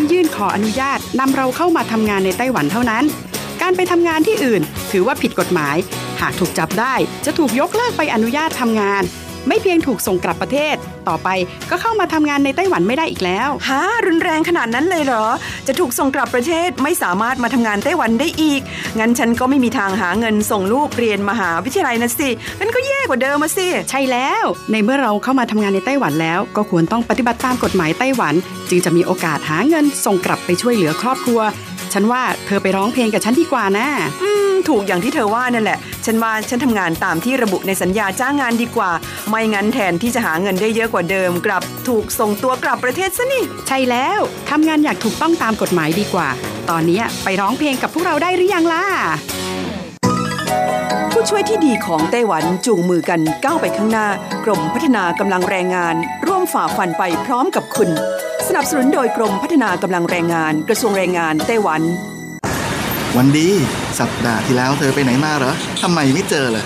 ่ยื่นขออนุญาตนำเราเข้ามาทำงานในไต้หวันเท่านั้น การไปทำงานที่อื่น ถือว่าผิดกฎหมาย หากถูกจับได้จะถูกยกเลิกไปอนุญาตทำงาน ไม่เพียงถูกส่งกลับประเทศต่อไปก็เข้ามาทำงานในไต้หวันไม่ได้อีกแล้วฮะรุนแรงขนาดนั้นเลยเหรอ จะถูกส่งกลับประเทศไม่สามารถมาทำงานไต้หวันได้อีก งั้นฉันก็ไม่มีทางหาเงินส่งลูกเรียนมหาวิทยาลัยนะสิงั้นก็แย่กว่าเดิมมาสิ ใช่แล้ว ในเมื่อเราเข้ามาทำงานในไต้หวันแล้ว ก็ควรต้องปฏิบัติตามกฎหมายไต้หวัน จึงจะมีโอกาสหาเงินส่งกลับไปช่วยเหลือครอบครัว ฉันว่าเธอไปร้องเพลงกับฉันดีกว่านะอืมถูกอย่างที่เธอว่านั่นแหละ ฉันว่าฉันทำงานตามที่ระบุในสัญญาจ้างงานดีกว่า ไม่งั้นแทนที่จะหาเงินได้เยอะกว่าเดิมกลับถูกส่งตัวกลับประเทศซะนี่ ใช่แล้วทำงานอยากถูกต้องตามกฎหมายดีกว่า ตอนนี้ไปร้องเพลงกับพวกเราได้หรือยังล่ะ ผู้ช่วยที่ดีของไต้หวันจูงมือกันก้าวไปข้างหน้า กรมพัฒนากำลังแรงงาน ร่วมฝ่าฟันไปพร้อมกับคุณ สนับสนุนโดยกรมพัฒนากำลังแรงงาน กระทรวงแรงงานไต้หวัน วันดี สัปดาห์ที่แล้วเธอไปไหนมาเหรอทำไมไม่เจอเลย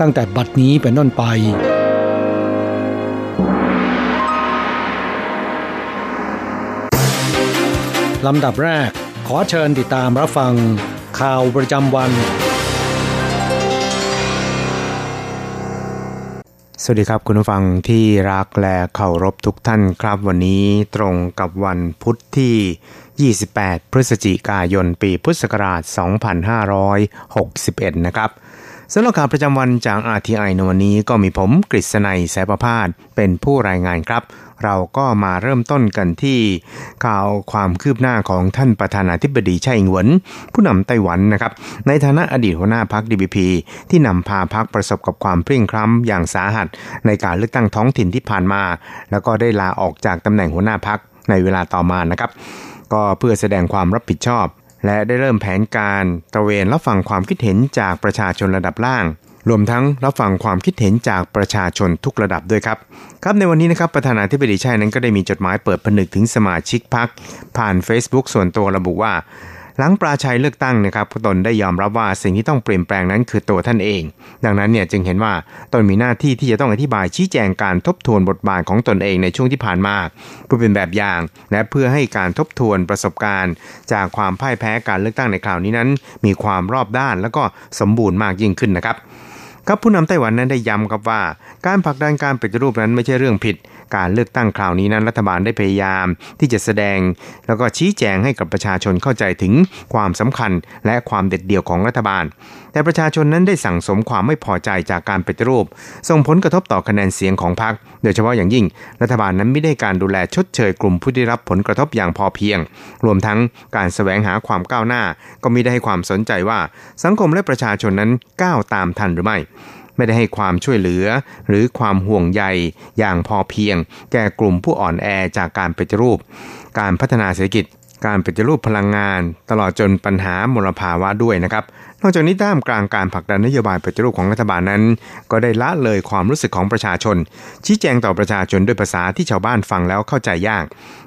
ตั้งแต่บัดนี้เป็นต้นไป ลำดับแรกขอเชิญติดตามรับฟัง ข่าวประจำวัน สวัสดีครับคุณผู้ฟังที่รักและเคารพทุกท่านครับ วันนี้ตรงกับวันพุทธที่ 28 พฤศจิกายน ปีพุทธศักราช 2561 นะครับ สำหรับข่าวประจำวันจาก RTI ในวันนี้ก็มีผมกฤษณัยแสประพาสเป็นผู้รายงานครับ เราก็มาเริ่มต้นกันที่ ข่าวความคืบหน้าของท่านประธานาธิบดีไช่อิงหวน ผู้นำไต้หวันนะครับ ในฐานะอดีตหัวหน้าพรรค DPP ที่นำพาพรรคประสบกับความเพลียงคล้ำอย่างสาหัส ในการเลือกตั้งท้องถิ่นที่ผ่านมา แล้วก็ได้ลาออกจากตำแหน่งหัวหน้าพรรคในเวลาต่อมานะครับ ก็เพื่อแสดงความรับผิดชอบ และได้เริ่มแผนการตระเวนรับฟังความคิดเห็นจากประชาชนระดับล่าง รวมทั้งรับฟังความคิดเห็นจากประชาชนทุกระดับด้วยครับครับในวันนี้นะครับประธานาธิบดีชัยนั้นก็ได้มีจดหมายเปิดผนึกถึงสมาชิกพรรคผ่าน Facebook ส่วนตัวระบุว่า หลังปราชัยเลือกตั้งนะครับตนได้ยอมรับว่าสิ่งที่ต้องเปลี่ยนแปลงนั้นคือตัวท่านเอง ดังนั้นเนี่ยจึงเห็นว่าตนมีหน้าที่ที่จะต้องอธิบายชี้แจงการทบทวนบทบาทของตนเองในช่วงที่ผ่านมาเพื่อเป็นแบบอย่าง และเพื่อให้การทบทวนประสบการณ์ จากความพ่ายแพ้การเลือกตั้งในคราวนี้นั้น มีความรอบด้านและก็สมบูรณ์มากยิ่งขึ้นนะครับครับผู้นำไต้หวันนั้นได้ย้ำครับว่า การผลักดันการปฏิรูปนั้นไม่ใช่เรื่องผิดการเลือกตั้งคราวนี้นั้นรัฐบาลได้พยายามที่จะแสดง แล้วก็ชี้แจงให้กับประชาชนเข้าใจถึงความสำคัญและความเด็ดเดี่ยวของรัฐบาล แต่ประชาชนนั้นได้สั่งสมความไม่พอใจจากการปฏิรูป ส่งผลกระทบต่อคะแนนเสียงของพรรคโดยเฉพาะอย่างยิ่ง รัฐบาลนั้นไม่ได้การดูแลชดเชยกลุ่มผู้ได้รับผลกระทบอย่างพอเพียง รวมทั้งการแสวงหาความก้าวหน้า ก็ไม่ได้ให้ความสนใจว่าสังคมและประชาชนนั้นก้าวตามทันหรือไม่ ไม่ได้ให้ความช่วยเหลือ หรือความห่วงใยอย่างพอเพียง แก่กลุ่มผู้อ่อนแอจากการปฏิรูป การพัฒนาเศรษฐกิจ การปฏิรูปพลังงาน ตลอดจนปัญหามลภาวะด้วยนะครับ นอกจากนี้ด้ามกลางการผลักดันนโยบายปฏิรูปของรัฐบาลนั้น ก็ได้ละเลยความรู้สึกของประชาชน ชี้แจงต่อประชาชนด้วยภาษาที่ชาวบ้านฟังแล้วเข้าใจยาก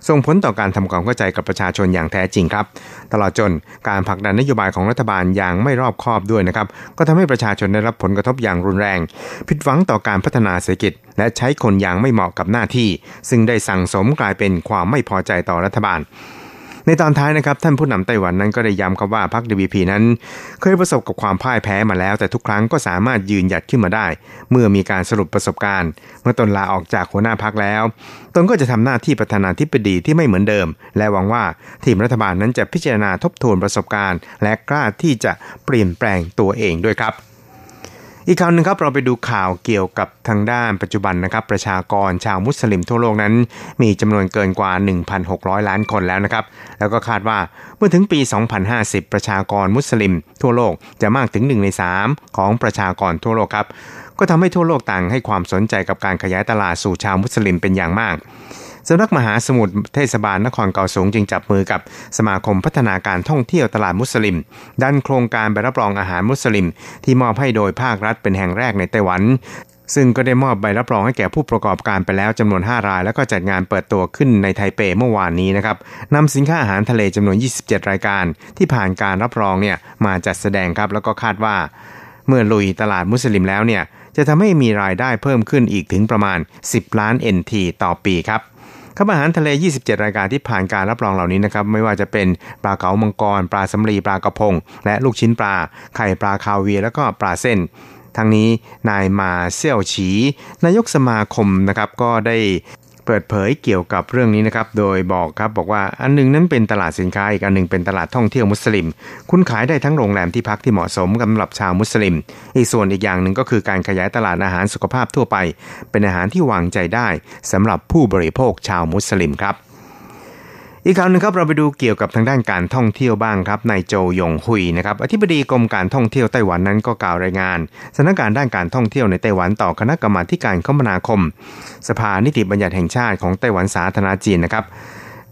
ส่งผลต่อการทำความเข้าใจกับประชาชนอย่างแท้จริงครับ ตลอดจนการผลักดันนโยบายของรัฐบาลอย่างไม่รอบคอบด้วยนะครับ ก็ทำให้ประชาชนได้รับผลกระทบอย่างรุนแรง ผิดหวังต่อการพัฒนาเศรษฐกิจ และใช้คนอย่างไม่เหมาะกับหน้าที่ ซึ่งได้สั่งสมกลายเป็นความไม่พอใจต่อรัฐบาล ในตอนท้ายนะครับท่านผู้นำไต้หวันนั้นก็ได้ย้ำครับว่าพรรค DPP นั้น เคยประสบกับความพ่ายแพ้มาแล้ว แต่ทุกครั้งก็สามารถยืนหยัดขึ้นมาได้ เมื่อมีการสรุปประสบการณ์ เมื่อตนลาออกจากหัวหน้าพรรคแล้ว ตนก็จะทำหน้าที่ประธานาธิบดีที่ไม่เหมือนเดิม และหวังว่าทีมรัฐบาลนั้นจะพิจารณาทบทวนประสบการณ์ และกล้าที่จะเปลี่ยนแปลงตัวเองด้วยครับ อีกข่าวหนึ่งครับเราไปดูข่าวเกี่ยวกับทางด้านปัจจุบันนะครับ ประชากรชาวมุสลิมทั่วโลกนั้น มีจำนวนเกินกว่า 1,600 ล้านคนแล้วนะครับ แล้วก็คาดว่าเมื่อถึงปี 2050 ประชากรมุสลิม ทั่วโลกจะมากถึง 1 ใน 3 ของประชากรทั่วโลกครับ ก็ทำให้ทั่วโลกต่างให้ความสนใจกับการขยายตลาดสู่ชาวมุสลิมเป็นอย่างมาก สำนักมหาสมุทรเทศบาลนครเกาสงจึงจับมือกับสมาคมพัฒนาการท่องเที่ยวตลาดมุสลิม ดันโครงการใบรับรองอาหารมุสลิม ที่มอบให้โดยภาครัฐเป็นแห่งแรกในไต้หวันซึ่งก็ได้มอบใบรับรองให้แก่ผู้ประกอบการไปแล้วจำนวน 5 ราย แล้วก็จัดงานเปิดตัวขึ้นในไทเปเมื่อวานนี้นะครับนำสินค้าอาหารทะเลจำนวน 27 รายการ ที่ผ่านการรับรองเนี่ยมาจัดแสดงครับ แล้วก็คาดว่า เมื่อลุยตลาดมุสลิมแล้วเนี่ยจะทำให้มีรายได้เพิ่มขึ้นอีกถึงประมาณ 10 ล้าน NT ต่อปีครับ ครับอาหารทะเล 27 รายการที่ผ่านการรับรองเหล่านี้นะครับไม่ว่าจะเป็นปลาเก๋ามังกร ปลาสำลีปลากระพง และลูกชิ้นปลา ไข่ปลาคาเวีย แล้วก็ปลาเส้นทั้งนี้นายมาเซี่ยวฉี นายกสมาคมนะครับก็ได้ เปิดเผยเกี่ยวกับเรื่องนี้นะครับ โดยบอกครับบอกว่าอันนึงนั้นเป็นตลาดสินค้าอีกอันนึงเป็นตลาดท่องเที่ยวมุสลิม คุณขายได้ทั้งโรงแรมที่พักที่เหมาะสมสำหรับชาวมุสลิม อีกส่วนอีกอย่างหนึ่งก็คือการขยายตลาดอาหารสุขภาพทั่วไป เป็นอาหารที่วางใจได้สำหรับผู้บริโภคชาวมุสลิมครับ อีกคราวนึงครับเราไปดูเกี่ยวกับทางด้านการท่องเที่ยวบ้างครับนายโจยงหุยนะครับอธิบดีกรมการท่องเที่ยวไต้หวันนั้นก็กล่าวรายงานสถานการณ์ด้านการท่องเที่ยวในไต้หวันต่อคณะกรรมาการคมนาคม สภานิติบัญญัติแห่งชาติของไต้หวันสาธารณจีนนะครับ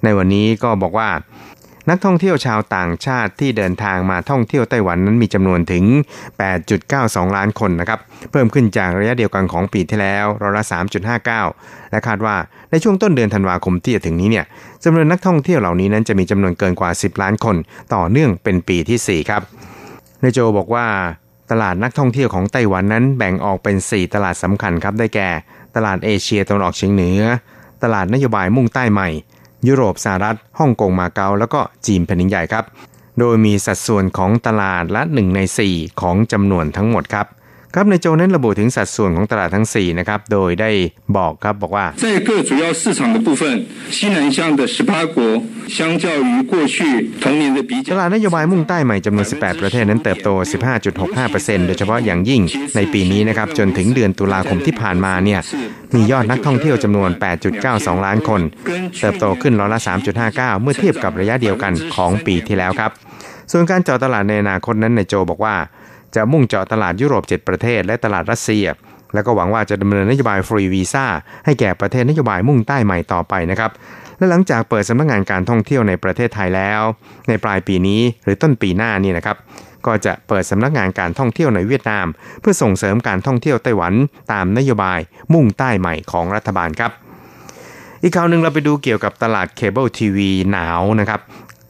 ในวันนี้ก็บอกว่า นักท่องเที่ยวชาวต่างชาติที่เดินทางมาท่องเที่ยวไต้หวันนั้นมีจำนวนถึง 8.92 ล้านคนนะครับ เพิ่มขึ้นจากระยะเดียวกันของปีที่แล้วร้อยละ 3.59 และคาดว่าในช่วงต้นเดือนธันวาคมที่จะถึงนี้เนี่ยจำนวนนักท่องเที่ยวเหล่านี้นั้นจะมีจำนวนเกินกว่า 10 ล้านคน ต่อเนื่องเป็นปีที่ 4 ครับนายโจบอกว่าตลาดนักท่องเที่ยวของไต้หวันนั้นแบ่งออกเป็น 4 ตลาดสำคัญครับได้แก่ ตลาดเอเชียตะวันออกเฉียงเหนือ ตลาดนโยบายมุ่งใต้ใหม่ ยุโรปสหรัฐฮ่องกงมาเก๊าแล้วก็จีนแผ่นดินใหญ่ครับ โดยมีสัดส่วนของตลาดละ 1 ใน 4 ของจำนวนทั้งหมดครับ ครับในโจนั้นระบุถึงสัดส่วนของตลาดทั้ง 4 นะครับ โดยได้บอกครับบอกว่า在各主要市场的部分，西南向的18国，相较于过去同年的比较，ตลาดนโยบายมุ่งใต้ใหม่จำนวน 18 ประเทศนั้นเติบโต 15.65%โดยเฉพาะอย่างยิ่งในปีนี้นะครับจนถึงเดือนตุลาคมที่ผ่านมาเนี่ยมียอดนักท่องเที่ยวจำนวน 8.92 ล้านคน เติบโตขึ้นร้อยละ 3.59 เมื่อเทียบกับระยะเดียวกันของปีที่แล้วครับ ส่วนการเจาะตลาดในอนาคตนั้นนายโจบอกว่า จะมุ่งเจาะตลาดยุโรป 7 ประเทศ และตลาดรัสเซีย แล้วก็หวังว่าจะดำเนินนโยบายฟรีวีซ่าให้แก่ประเทศนโยบายมุ่งใต้ใหม่ต่อไปนะครับและหลังจากเปิดสำนักงานการท่องเที่ยวในประเทศไทยแล้ว ในปลายปีนี้หรือต้นปีหน้านี่นะครับก็จะเปิดสำนักงานการท่องเที่ยวในเวียดนาม เพื่อส่งเสริมการท่องเที่ยวไต้หวันตามนโยบายมุ่งใต้ใหม่ของรัฐบาลครับ อีกข่าวหนึ่งเราไปดูเกี่ยวกับตลาดเคเบิลทีวีหนาวนะครับ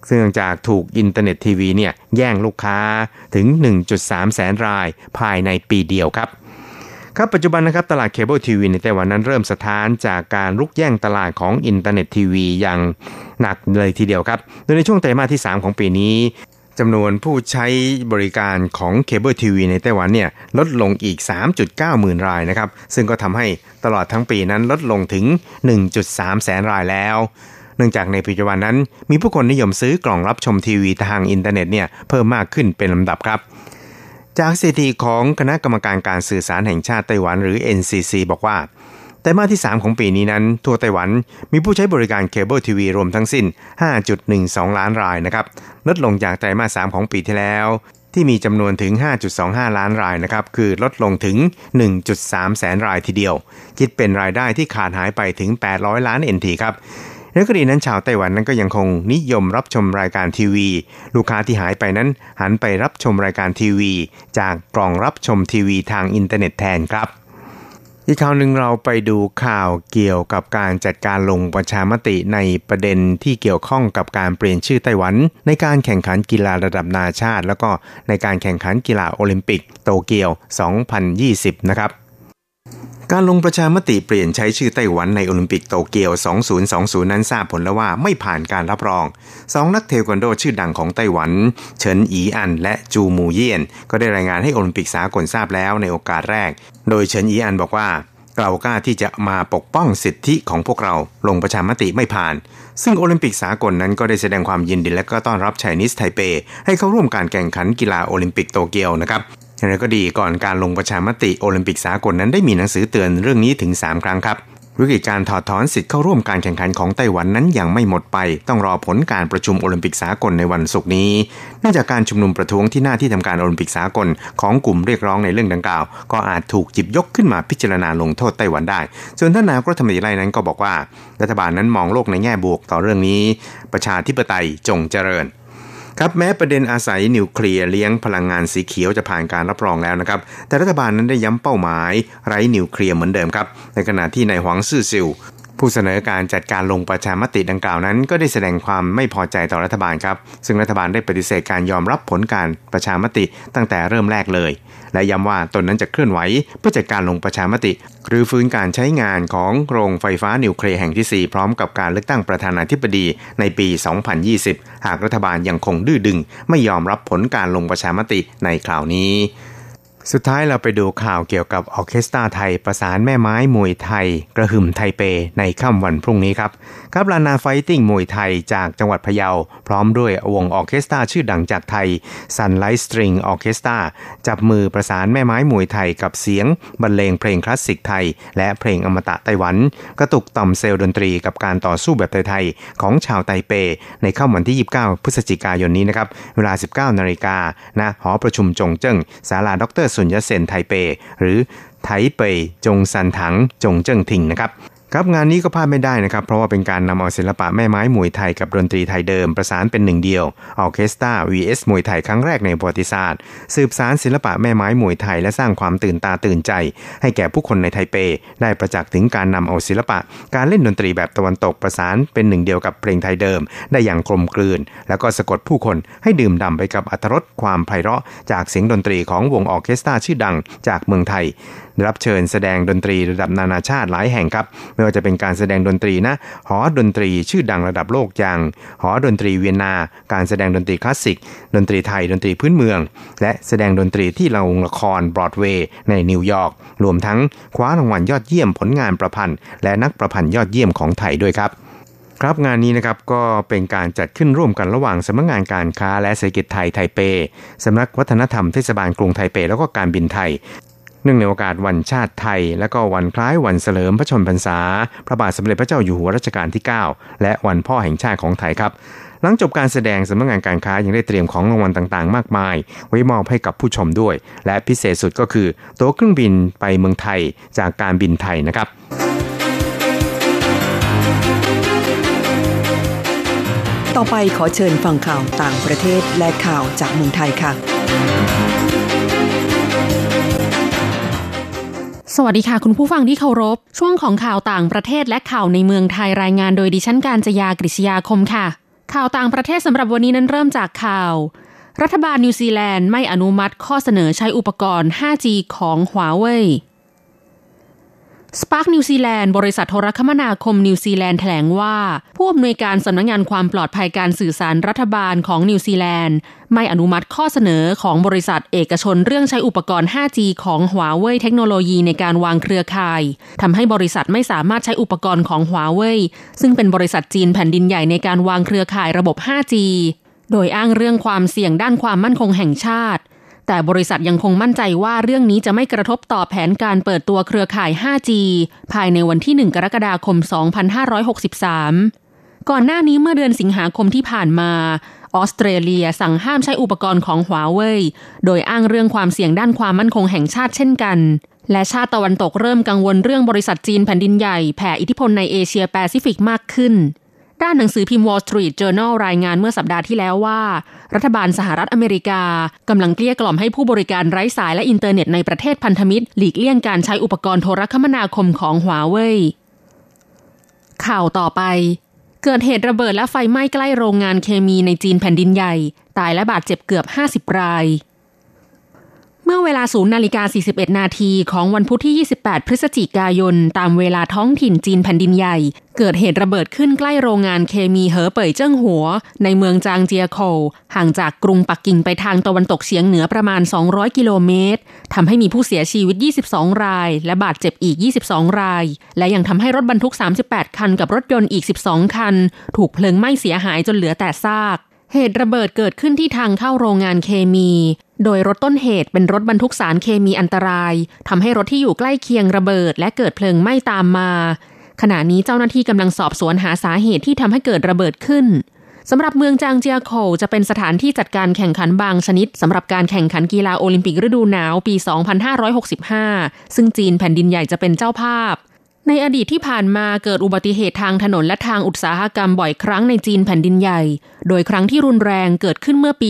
ซึ่งจากถูกอินเทอร์เน็ตทีวีเนี่ยแย่งลูกค้าถึง 1.3 แสนรายภายในปีเดียวครับครับปัจจุบันนะครับตลาดเคเบิลทีวีในไต้หวันนั้นเริ่มสะท้านจากการรุกแย่งตลาดของอินเทอร์เน็ตทีวีอย่างหนักเลยทีเดียวครับ โดยในช่วงไตรมาสที่ 3 ของปีนี้จำนวนผู้ใช้บริการของเคเบิลทีวีในไต้หวันเนี่ยลดลงอีก 3.9 หมื่นรายนะครับ ซึ่งก็ทำให้ตลอดทั้งปีนั้นลดลงถึง 1.3 แสนรายแล้ว เนื่องจากในปัจจุบันนั้น มีผู้คนนิยมซื้อกล่องรับชมทีวีทางอินเทอร์เน็ตเนี่ยเพิ่มมากขึ้นเป็นลำดับครับ จากสถิติของคณะกรรมการการสื่อสารแห่งชาติไต้หวันหรือ NCC บอกว่าไตรมาสที่ 3 ของปีนี้นั้น ทั่วไต้หวันมีผู้ใช้บริการเคเบิลทีวีรวมทั้งสิ้น 5.12 ล้านรายนะครับลดลงจากไตรมาส 3 ของปีที่แล้วที่มีจำนวนถึง 5.25 ล้านรายนะครับ คือลดลงถึง 1.3 แสนรายทีเดียว คิดเป็นรายได้ที่ขาดหายไปถึง 800 ล้าน NT ครับ ในกรณีนั้นชาวไต้หวันนั้นก็ยังคงนิยมรับชมรายการทีวี ลูกค้าที่หายไปนั้นหันไปรับชมรายการทีวี จากกล่องรับชมทีวีทางอินเทอร์เน็ตแทนครับอีกข่าวหนึ่งเราไปดูข่าวเกี่ยวกับการจัดการลงประชามติในประเด็นที่เกี่ยวข้องกับการเปลี่ยนชื่อไต้หวัน ในการแข่งขันกีฬาระดับนาชาติ แล้วก็ในการแข่งขันกีฬาโอลิมปิกโตเกียว 2020 นะครับ การลงประชามติเปลี่ยนใช้ชื่อไต้หวันในโอลิมปิกโตเกียว 2020 นั้นทราบผลแล้วว่าไม่ผ่านการรับรองสองนักเทควันโดชื่อดังของไต้หวัน เฉินอีอันและจูมูเยียน ก็ได้รายงานให้โอลิมปิกสากลทราบแล้วในโอกาสแรก โดยเฉินอีอันบอกว่าเรากล้าที่จะมาปกป้องสิทธิของพวกเราลงประชามติไม่ผ่าน ซึ่งโอลิมปิกสากลนั้นก็ได้แสดงความยินดีและก็ต้อนรับไชนีสไทเป ให้เข้าร่วมการแข่งขันกีฬาโอลิมปิกโตเกียวนะครับ อย่างไรก็ดีก่อนการลงประชามติโอลิมปิกสากลนั้นได้มีหนังสือเตือนเรื่องนี้ถึง 3 ครั้งครับวิกฤตการถอดถอนสิทธิ์เข้าร่วมการแข่งขันของไต้หวันนั้นยังไม่หมดไป ต้องรอผลการประชุมโอลิมปิกสากลในวันศุกร์นี้เนื่องจากการชุมนุมประท้วงที่หน้าที่ทำการโอลิมปิกสากลของกลุ่มเรียกร้องในเรื่องดังกล่าว ก็อาจถูกจิบยกขึ้นมาพิจารณาลงโทษไต้หวันได้ ส่วนท่านนายกรัฐมนตรีไล่นั้นก็บอกว่า รัฐบาลนั้นมองโลกในแง่บวกต่อเรื่องนี้ ประชาธิปไตยจงเจริญ ครับแม้ประเด็นอาศัยนิวเคลียร์เลี้ยงพลังงานสีเขียวจะผ่านการรับรองแล้วนะครับ แต่รัฐบาลนั้นได้ย้ำเป้าหมายไร้นิวเคลียร์เหมือนเดิมครับ ในขณะที่นายหวังซื่อซิว ผู้เสนอการจัดการลงประชามติดังกล่าวนั้น ก็ได้แสดงความไม่พอใจต่อรัฐบาลครับ ซึ่งรัฐบาลได้ปฏิเสธการยอมรับผลการประชามติตั้งแต่เริ่มแรกเลย และย้ำว่าตนนั้นจะเคลื่อนไหวเพื่อจัดการลงประชามติ หรือฟื้นการใช้งานของโรงไฟฟ้านิวเคลียร์แห่งที่ 4 พร้อมกับการเลือกตั้งประธานาธิบดีในปี 2020 หากรัฐบาลยังคงดื้อดึง ไม่ยอมรับผลการลงประชามติในคราวนี้ สุดท้ายเราไปดูข่าวเกี่ยวกับออเคสตราไทย ประสานแม่ไม้มวยไทย กระหึ่มไทเปในค่ำวันพรุ่งนี้ครับครับล้านนา Fighting มวยไทยจากจังหวัดพะเยา พร้อมด้วยวงออเคสตราชื่อดังจากไทย Sunlight String Orchestra จับมือประสานแม่ไม้มวยไทยกับเสียงบรรเลงเพลงคลาสสิกไทย และเพลงอมตะไต้หวัน กระตุกต่อมเซลล์ดนตรีกับการต่อสู้แบบไทยๆของชาวไทเป ในค่ำวันที่ 29 พฤศจิกายนนี้นะครับเวลา 19นาฬิกาณหอประชุมจงเจิ้งศาลาดร.ซุนยัตเซ็นไทเป หรือไทเปจงซันถังจงเจิ้งถิงนะครับ ครับงานนี้ก็พลาดไม่ได้นะครับ เพราะว่าเป็นการนำเอาศิลปะแม่ไม้มวยไทยกับดนตรีไทยเดิม ประสานเป็นหนึ่งเดียวออเคสตรา vs มวยไทยครั้งแรกในประวัติศาสตร์ สืบสารศิลปะแม่ไม้มวยไทยและสร้างความตื่นตาตื่นใจ ให้แก่ผู้คนในไทเป ได้ประจักษ์ถึงการนำเอาศิลปะ การเล่นดนตรีแบบตะวันตกประสานเป็นหนึ่งเดียวกับเพลงไทยเดิม ได้อย่างกลมกลืน แล้วก็สะกดผู้คนให้ดื่มด่ำไปกับอรรถรสความไพเราะ จากเสียงดนตรีของวงออเคสตราชื่อดังจากเมืองไทย รับเชิญแสดงดนตรีระดับนานาชาติหลายแห่งครับ ไม่ว่าจะเป็นการแสดงดนตรีนะ หอดนตรีชื่อดังระดับโลกอย่าง หอดนตรีเวียนนา การแสดงดนตรีคลาสสิก ดนตรีไทยดนตรีพื้นเมือง และแสดงดนตรีที่โรงละครบรอดเวย์ในนิวยอร์ก รวมทั้งคว้ารางวัลยอดเยี่ยมผลงานประพันธ์ และนักประพันธ์ยอดเยี่ยมของไทยด้วยครับครับงานนี้นะครับก็เป็นการจัดขึ้นร่วมกันระหว่างสำนักงานการค้าและเศรษฐกิจไทยไทเปสำนักวัฒนธรรมเทศบาลกรุงไทเป แล้วก็การบินไทย นื่องในโอกาสวันชาติไทย และก็วันคล้ายวันเสลิมพระชนพรรษา พระบาทสมเด็จพระเจ้าอยู่หัวรัชกาลที่ 9 และวันพ่อแห่งชาติของไทยครับ หลังจบการแสดงสำนักงานการค้ายังได้เตรียมของรางวัลต่างๆ มากมาย ไว้มอบให้กับผู้ชมด้วย และพิเศษสุดก็คือตั๋วเครื่องบินไปเมืองไทยจากการบินไทยนะครับต่อไปขอเชิญฟังข่าวต่างประเทศและข่าวจากเมืองไทยค่ะ สวัสดีค่ะ คุณผู้ฟังที่เคารพ ช่วงของข่าวต่างประเทศและข่าวในเมืองไทยรายงานโดยดิฉันการจยากริชยาคมค่ะ ข่าวต่างประเทศสำหรับวันนี้นั้นเริ่มจากข่าว รัฐบาลนิวซีแลนด์ไม่อนุมัติข้อเสนอใช้อุปกรณ์ 5G ของหัวเว่ย Spark นิวซีแลนด์บริษัทโทรคมนาคมนิวซีแลนด์แถลงว่า ผู้อำนวยการสำนักงงานความปลอดภัยการสื่อสารรัฐบาลของนิวซีแลนด์ ไม่อนุมัติข้อเสนอของบริษัทเอกชนเรื่องใช้อุปกรณ์ 5G ของหัวเว่ยเทคโนโลยีในการวางเครือข่ายทำให้บริษัทไม่สามารถใช้อุปกรณ์ของหัวเว่ยซึ่งเป็นบริษัทจีนแผ่นดินใหญ่ในการวางเครือข่ายระบบ 5G โดยอ้างเรื่องความเสี่ยงด้านความมั่นคงแห่งชาติ แต่บริษัทยังคงมั่นใจว่าเรื่องนี้จะไม่กระทบต่อแผนการเปิดตัวเครือข่าย 5G ภายในวันที่ 1 กรกฎาคม 2563 ก่อนหน้านี้เมื่อเดือนสิงหาคมที่ผ่านมา ออสเตรเลียสั่งห้ามใช้อุปกรณ์ของหัวเว่ยโดยอ้างเรื่องความเสี่ยงด้านความมั่นคงแห่งชาติเช่นกัน และชาติตะวันตกเริ่มกังวลเรื่องบริษัทจีนแผ่นดินใหญ่แผ่อิทธิพลในเอเชียแปซิฟิกมากขึ้น ด้านหนังสือพิมพ์ Wall Street Journal รายงานเมื่อสัปดาห์ที่แล้วว่า รัฐบาลสหรัฐอเมริกากำลังเกลี้ยกล่อมให้ผู้บริการไร้สายและอินเทอร์เน็ตในประเทศพันธมิตร หลีกเลี่ยงการใช้อุปกรณ์โทรคมนาคมของหัวเว่ยข่าวต่อไป เกิดเหตุระเบิดและไฟไหม้ใกล้โรงงานเคมีในจีนแผ่นดินใหญ่ ตายและบาดเจ็บเกือบ 50 ราย เมื่อเวลาศูนย์นาฬิกา41 นาทีของวันพุธที่ 28 พฤศจิกายน ตามเวลาท้องถิ่นจีนแผ่นดินใหญ่ เกิดเหตุระเบิดขึ้นใกล้โรงงานเคมีเหอเป่ยเจิ้งหัว ในเมืองจางเจียโคห่างจากกรุงปักกิ่งไปทางตะวันตกเฉียงเหนือประมาณ 200 กิโลเมตรทำให้มีผู้เสียชีวิต 22 ราย และบาดเจ็บอีก 22 ราย และยังทำให้รถบรรทุก 38 คันกับรถยนต์อีก 12 คัน ถูกเพลิงไหม้เสียหายจนเหลือแต่ซากเหตุระเบิดเกิดขึ้นที่ทางเข้าโรงงานเคมี โดยรถต้นเหตุเป็นรถบรรทุกสารเคมีอันตรายทำให้รถที่อยู่ใกล้เคียงระเบิด และเกิดเพลิงไหม้ตามมา ขณะนี้เจ้าหน้าที่กำลังสอบสวนหาสาเหตุที่ทำให้เกิดระเบิดขึ้นสำหรับเมืองจางเจียโคจะเป็นสถานที่จัดการแข่งขันบางชนิดสำหรับการแข่งขันกีฬาโอลิมปิกฤดูหนาวปี 2565 ซึ่งจีนแผ่นดินใหญ่จะเป็นเจ้าภาพ ในอดีตที่ผ่านมาเกิดอุบัติเหตุทางถนนและทางอุตสาหกรรมบ่อยครั้งในจีนแผ่นดินใหญ่ โดยครั้งที่รุนแรงเกิดขึ้นเมื่อปี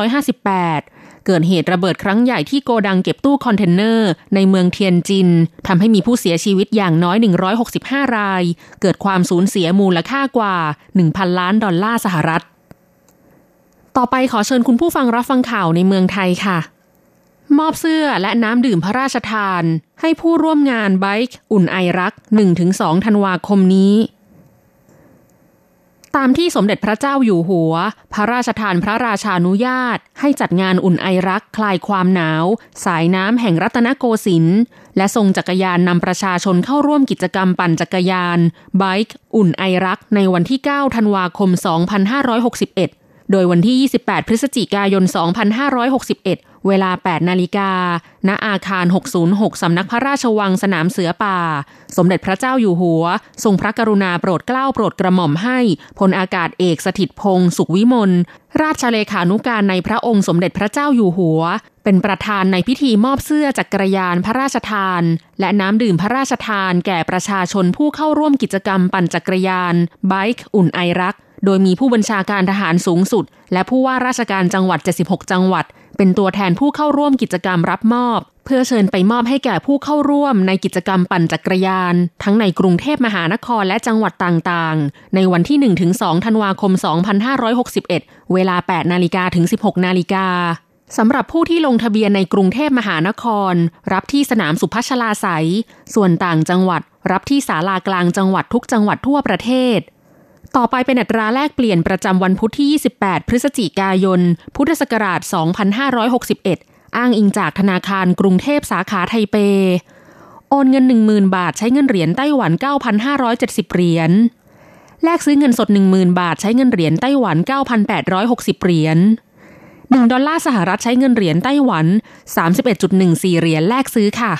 2558 เกิดเหตุระเบิดครั้งใหญ่ที่โกดังเก็บตู้คอนเทนเนอร์ในเมืองเทียนจินทำให้มีผู้เสียชีวิตอย่างน้อย 165 ราย เกิดความสูญเสียมูลค่ากว่า 1,000 ล้านดอลลาร์สหรัฐ ต่อไปขอเชิญคุณผู้ฟังรับฟังข่าวในเมืองไทยค่ะ มอบเสื้อและน้ำดื่มพระราชทาน ให้ผู้ร่วมงานไบค์อุ่นไอรัก 1-2 ธันวาคมนี้ ตามที่สมเด็จพระเจ้าอยู่หัว พระราชทานพระราชานุญาต ให้จัดงานอุ่นไอรักคลายความหนาว สายน้ำแห่งรัตนโกสินทร์และทรงจักรยานนำประชาชนเข้าร่วมกิจกรรมปั่นจักรยานไบค์อุ่นไอรักในวันที่ 9 ธันวาคม 2561 โดยวันที่ 28 พฤศจิกายน 2561 เวลา 8 นาฬิกา ณ อาคาร 606 สำนักพระราชวังสนามเสือป่า สมเด็จพระเจ้าอยู่หัว ทรงพระกรุณาโปรดเกล้าโปรดกระหม่อมให้ พลอากาศเอกสถิตพงศ์สุขวิมล ราชเลขานุการในพระองค์สมเด็จพระเจ้าอยู่หัว เป็นประธานในพิธีมอบเสื้อจักรยานพระราชทาน และน้ำดื่มพระราชทานแก่ประชาชนผู้เข้าร่วมกิจกรรมปั่นจักรยานไบค์อุ่นไอรัก โดยมีผู้บัญชาการทหารสูงสุด และผู้ว่าราชการจังหวัด 76 จังหวัด เป็นตัวแทนผู้เข้าร่วมกิจกรรมรับมอบ เพื่อเชิญไปมอบให้แก่ผู้เข้าร่วมในกิจกรรมปั่นจักรยาน ทั้งในกรุงเทพมหานครและจังหวัดต่างๆ ในวันที่ 1-2 ธันวาคม 2561 เวลา 8 นาฬิกาถึง 16 นาฬิกาสำหรับผู้ที่ลงทะเบียนในกรุงเทพมหานคร รับที่สนามสุพัชลาไสยส่วนต่างจังหวัด รับที่ศาลากลางจังหวัดทุกจังหวัดทั่วประเทศ ต่อไปเป็นอัตราแลกเปลี่ยนประจำวันพุธที่ 28 พฤศจิกายน พุทธศักราช 2561 อ้างอิงจากธนาคารกรุงเทพสาขาไทเป โอนเงิน 10,000 บาทใช้เงินเหรียญไต้หวัน 9,570 เหรียญ แลกซื้อเงินสด 10,000 บาทใช้เงินเหรียญไต้หวัน 9,860 เหรียญ1ดอลลาร์สหรัฐใช้เงินเหรียญไต้หวัน 31.14 เหรียญแลกซื้อค่ะ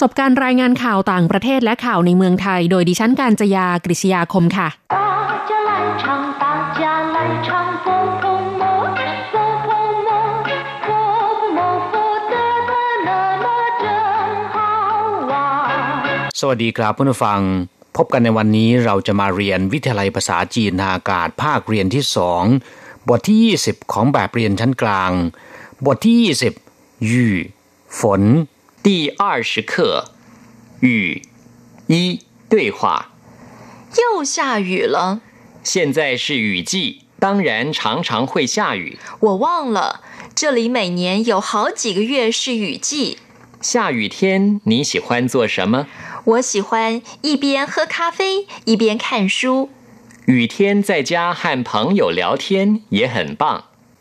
จบการรายงานข่าวต่างประเทศและข่าวในเมืองไทย โดยดิฉันการจยากริชยาคมค่ะ สวัสดีครับผู้ฟัง พบกันในวันนี้เราจะมาเรียนวิทยาลัยภาษาจีนทางอากาศภาคเรียนที่สองบทที่ 20 ของแบบเรียนชั้นกลาง บทที่ 20หยู่ฝน第二十课雨一对话又下雨了现在是雨季当然常常会下雨我忘了这里每年有好几个月是雨季下雨天你喜欢做什么 我喜欢一边喝咖啡一边看书雨天在家和朋友聊天也很棒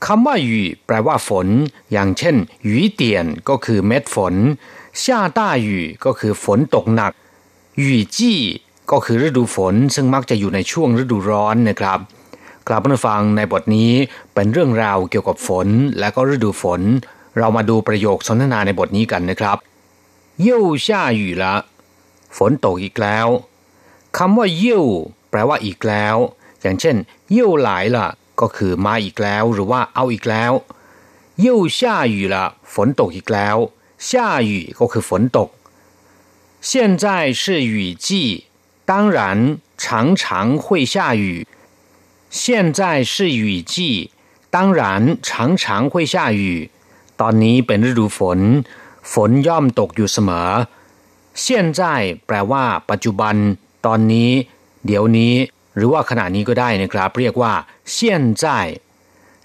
คำว่าหยู่แปลว่าฝน อย่างเช่นหยู่เตียนก็คือเม็ดฝน下大雨ก็คือฝนตกหนักหยู่จี้ก็คือฤดูฝน ซึ่งมักจะอยู่ในช่วงฤดูร้อนนะครับกลับมาฟังในบทนี้เป็นเรื่องราวเกี่ยวกับฝนและก็ฤดูฝน เรามาดูประโยคสนทนาในบทนี้กันนะครับ又下雨了 ฝนตกอีกแล้วคำว่าเย่แปลว่าอีกแล้ว อย่างเช่นเย่หลายละก็คือมาอีกแล้ว หรือว่าเอาอีกแล้วเย่下雨了ฝนตกอีกแล้ว下雨ก็คือฝนตก现在是雨季当然常常会下雨现在是雨季当然常常会下雨ตอนนี้เป็นฤดูฝน ฝนย่อมตกอยู่เสมอ 现在แปลว่า ปัจจุบัน ตอนนี้เดี๋ยวนี้หรือว่าขณะนี้ก็ได้นะครับ เรียกว่า现在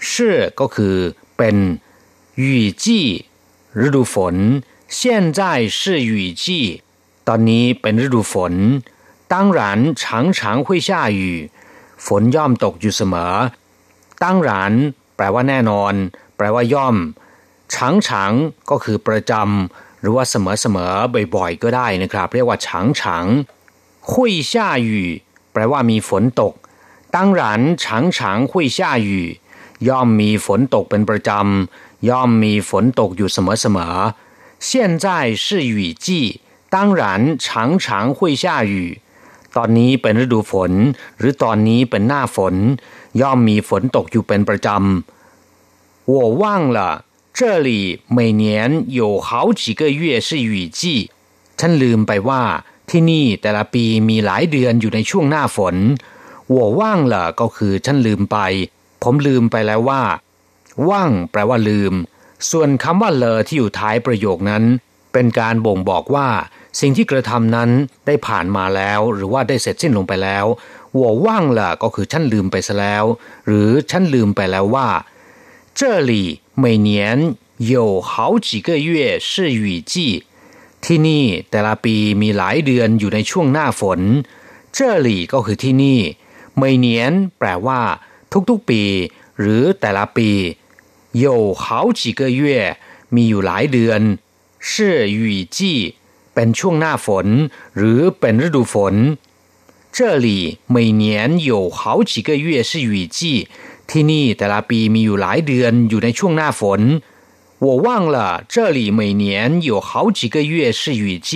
是ก็คือเป็น雨季ฤดูฝน现在是雨季ตอนนี้เป็นฤดูฝน当然常常会下雨ฝนย่อมตกอยู่เสมอ当然แปลว่าแน่นอน แปลว่าย่อม常常ก็คือประจำ หรือว่าเสมอเสมอบ่อยๆ ก็ได้นะครับ เรียกว่า常常会下雨แปลว่ามีฝนตก当然常常会下雨ย่อมมีฝนตกเป็นประจำย่อมมีฝนตกอยู่เสมอๆ现在是雨季当然常常会下雨ตอนนี้เป็นฤดูฝน หรือตอนนี้เป็นหน้าฝน ย่อมมีฝนตกอยู่เป็นประจำ我忘了 这里每年有好几个月是雨季ฉันลืมไปว่าที่นี่แต่ละปีมีหลายเดือนอยู่ในช่วงหน้าฝนหัวว่างล่ะก็คือฉันลืมไป ผมลืมไปแล้วว่า ว่างแปลว่าลืม ส่วนคำว่าเลอที่อยู่ท้ายประโยคนั้น เป็นการบ่งบอกว่า สิ่งที่กระทำนั้นได้ผ่านมาแล้ว หรือว่าได้เสร็จสิ้นลงไปแล้วหัวว่างล่ะก็คือฉันลืมไปซะแล้ว หรือฉันลืมไปแล้วว่า这里 每年有好几个月是雨季ที่นี่แต่ละปีมีหลายเดือนอยู่ในช่วงหน้าฝน这里ก็คือที่นี่每年แปลว่า ทุกๆปี หรือแต่ละปี有好几个月มีอยู่หลายเดือน是雨季เป็นช่วงหน้าฝน หรือเป็นฤดูฝน这里每年有好几个月是雨季 ที่นี่แต่ละปีมีอยู่หลายเดือนอยู่ในช่วงหน้าฝน我忘了这里每年有好几个月是雨季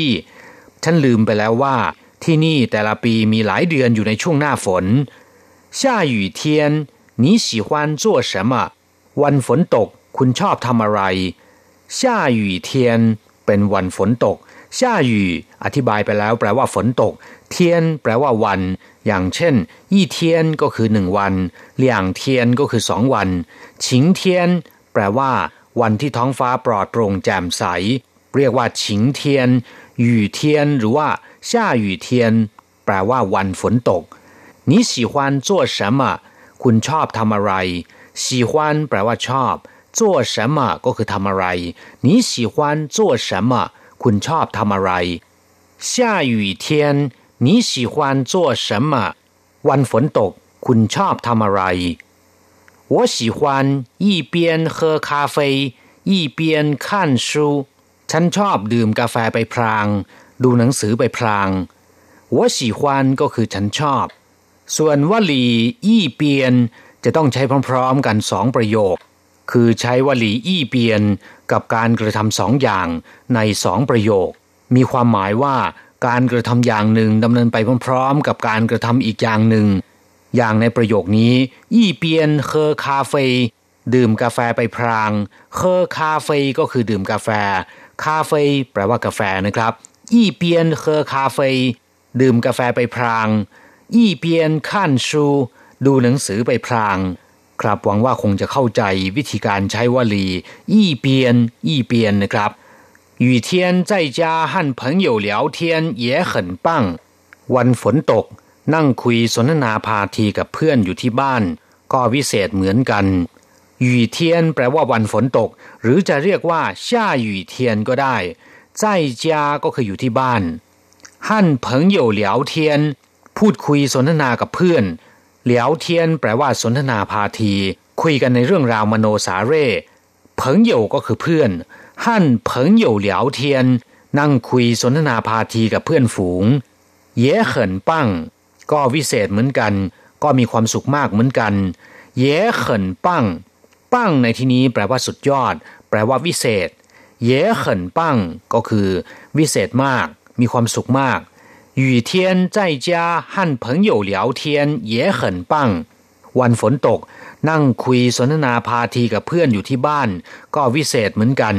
ฉันลืมไปแล้วว่า ที่นี่แต่ละปีมีหลายเดือนอยู่ในช่วงหน้าฝน下雨天你喜欢做什么วันฝนตก คุณชอบทำอะไร下雨天เป็นวันฝนตก下雨อธิบายไปแล้วแปลว่าฝนตกเทียนแปลว่าวัน อย่างเช่นยี่เทียนก็คือหนึ่งวันเหลี่ยงเทียนก็คือสองวันฉิงเทียนแปลว่าวันที่ท้องฟ้าปลอดโปร่งแจ่มใส เรียกว่าฉิงเทียนหยู่เทียน หรือว่า下雨天แปลว่าวันฝนตก你喜欢做什么คุณชอบทำอะไร喜欢แปลว่าชอบ做 做什么ก็คือทำอะไร你喜欢做什么คุณชอบทำอะไร下雨天 你喜欢做什么วันฝนตก คุณชอบทำอะไร我喜欢一边喝咖啡一边看书ฉันชอบดื่มกาแฟไปพราง ดูหนังสือไปพราง我喜欢ก็คือฉันชอบ ส่วนวลีอี้เปียนจะต้องใช้พร้อมๆกันสองประโยค คือใช้วลีอี้เปียนกับการกระทำสองอย่างในสองประโยค มีความหมายว่า การกระทำอย่างหนึ่งดำเนินไปพร้อมๆ กับการกระทำอีกอย่างหนึ่ง อย่างในประโยคนี้อี้เปียนเคอคาเฟดื่มกาแฟไปพรางเคอคาเฟก็คือดื่มกาแฟ คาเฟแปลว่ากาแฟนะครับอี้เปียนเคอคาเฟดื่มกาแฟไปพรางอี้เปียนขั้นชู ดูหนังสือไปพลางครับหวังว่าคงจะเข้าใจวิธีการใช้วลี 一边一边 นะครับ 雨天在家和朋友聊天也很棒วันฝนตก นั่งคุยสนทนาพาทีกับเพื่อนอยู่ที่บ้าน ก็วิเศษเหมือนกัน雨天แปลว่าวันฝนตก หรือจะเรียกว่า下雨天ก็ได้在家ก็คืออยู่ที่บ้าน和朋友聊天พูดคุยสนทนากับเพื่อนเหลียวเทียนแปลว่าสนทนาพาที คุยกันในเรื่องราวมโนสาเร่เพิงเหยวก็คือเพื่อน หั่นเพิงเหยวเหลียวเทียน นั่งคุยสนทนาพาทีกับเพื่อนฝูง เย่เขินปั้งก็วิเศษเหมือนกัน ก็มีความสุขมากเหมือนกัน เย่เขินปั้งปั้งในที่นี้แปลว่าสุดยอด แปลว่าวิเศษ เย่เขินปั้งก็คือ วิเศษมาก มีความสุขมาก雨天在家和朋友聊天也很棒วันฝนตก นั่งคุยสนทนาพาทีกับเพื่อนอยู่ที่บ้าน ก็วิเศษเหมือนกัน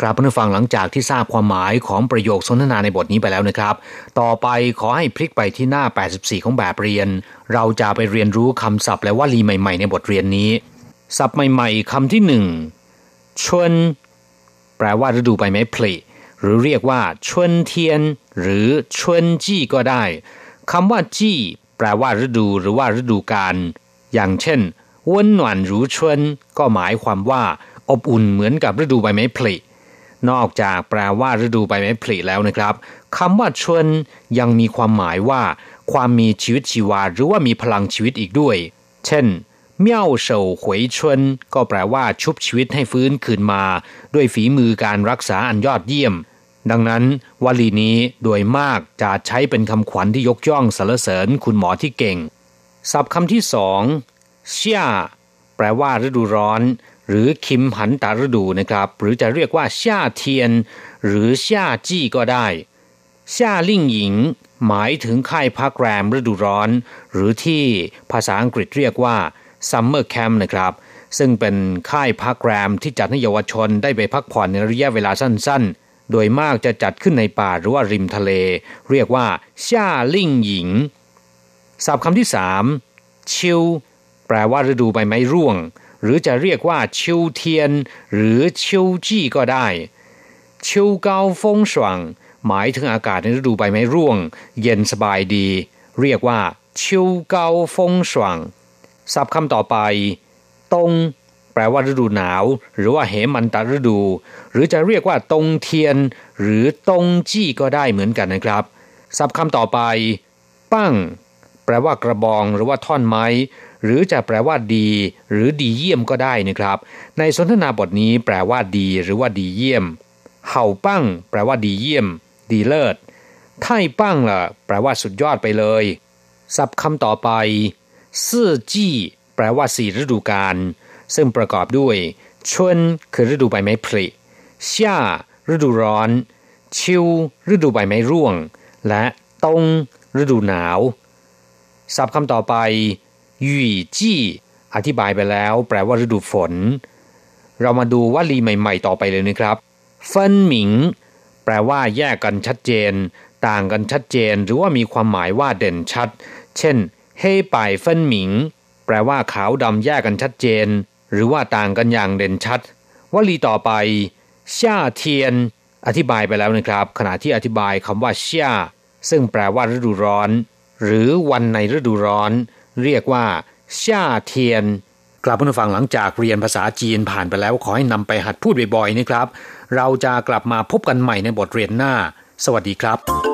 กราบผู้ฟังหลังจากที่ทราบความหมายของประโยคสนทนาในบทนี้ไปแล้วนะครับ ต่อไปขอให้พลิกไปที่หน้า 84 ของแบบเรียน เราจะไปเรียนรู้คำศัพท์และวลีใหม่ ๆ ในบทเรียนนี้ ศัพท์ใหม่ ๆคำที่หนึ่งชวนแปลว่าฤดูใบไม้ผลิหรือเรียกว่าชวนเทียน หรือชวนจี้ก็ได้คำว่าจี้แปลว่าฤดูหรือว่าฤดูกาลอย่างเช่นวนหนวนรูชวนก็หมายความว่า อบอุ่นเหมือนกับฤดูใบไม้ผลิ นอกจากแปลว่าฤดูใบไม้ผลิแล้วนะครับคำว่าชวนยังมีความหมายว่า ความมีชีวิตชีวาหรือว่ามีพลังชีวิตอีกด้วย เช่นเมี่ยวเฉาหวยชวนก็แปลว่าชุบชีวิตให้ฟื้นคืนมา ด้วยฝีมือการรักษาอันยอดเยี่ยม ดังนั้นวลีนี้โดยมากจะใช้เป็นคำขวัญที่ยกย่องสรรเสริญคุณหมอที่เก่ง ศัพท์คำที่สองเชี่ยแปลว่าฤดูร้อน หรือคิมหันตาฤดูนะครับ หรือจะเรียกว่าชาเทียน หรือชาจี้ก็ได้ชาลิ่งหญิง หมายถึงค่ายพักแรมฤดูร้อน หรือที่ภาษาอังกฤษเรียกว่า summer camp นะครับ ซึ่งเป็นค่ายพักแรมที่จัดให้เยาวชนได้ไปพักผ่อนในระยะเวลาสั้นๆ โดยมากจะจัดขึ้นในป่าหรือว่าริมทะเล เรียกว่าชาลิ่งหญิงศัพท์คำที่สามชิวแปลว่าฤดูใบไม้ร่วง หรือจะเรียกว่าชิวเทียน หรือชิวจี้ก็ได้ชิวเกาฟงสว่างหมายถึงอากาศในฤดูใบไม้ร่วง เย็นสบายดี เรียกว่าชิวเกาฟงสว่างศัพท์คำต่อไป ตง แปลว่าฤดูหนาว หรือว่าเหมันตฤดู หรือจะเรียกว่าตงเทียน หรือตงจี้ก็ได้เหมือนกันนะครับศัพท์คำต่อไป ปั้ง แปลว่ากระบองหรือว่าท่อนไม้ หรือจะแปลว่าดี หรือดีเยี่ยมก็ได้นะครับ ในสนทนาบทนี้แปลว่าดีหรือว่าดีเยี่ยม เห่าปั้ง แปลว่าดีเยี่ยม ดีเลิศไท่ปั้งล่ะ แปลว่าสุดยอดไปเลย ศัพท์คำต่อไปซื่อจี้แปลว่าสี่ฤดูกาลซึ่งประกอบด้วยชวนคือฤดูใบไม้ผลิช่าฤดูร้อน ชิวฤดูใบไม้ร่วง และตงฤดูหนาว ศัพท์คำต่อไป ยี่จี้อธิบายไปแล้ว แปลว่าฤดูฝน เรามาดูวลีใหม่ๆ ต่อไปเลยนะครับเฟินหมิง แปลว่าแยกกันชัดเจน ต่างกันชัดเจน หรือว่ามีความหมายว่าเด่นชัด เช่นเฮ่ป่ายเฟินหมิง แปลว่าขาวดำแยกกันชัดเจน หรือว่าต่างกันอย่างเด่นชัด วลีต่อไปช่าเทียน อธิบายไปแล้วนะครับ ขณะที่อธิบายคำว่าช่าซึ่งแปลว่าฤดูร้อน หรือวันในฤดูร้อน เรียกว่าช่าเทียน กลับมาฟังหลังจากเรียนภาษาจีนผ่านไปแล้วขอให้นำไปหัดพูดบ่อยๆนะครับ เราจะกลับมาพบกันใหม่ในบทเรียนหน้า สวัสดีครับ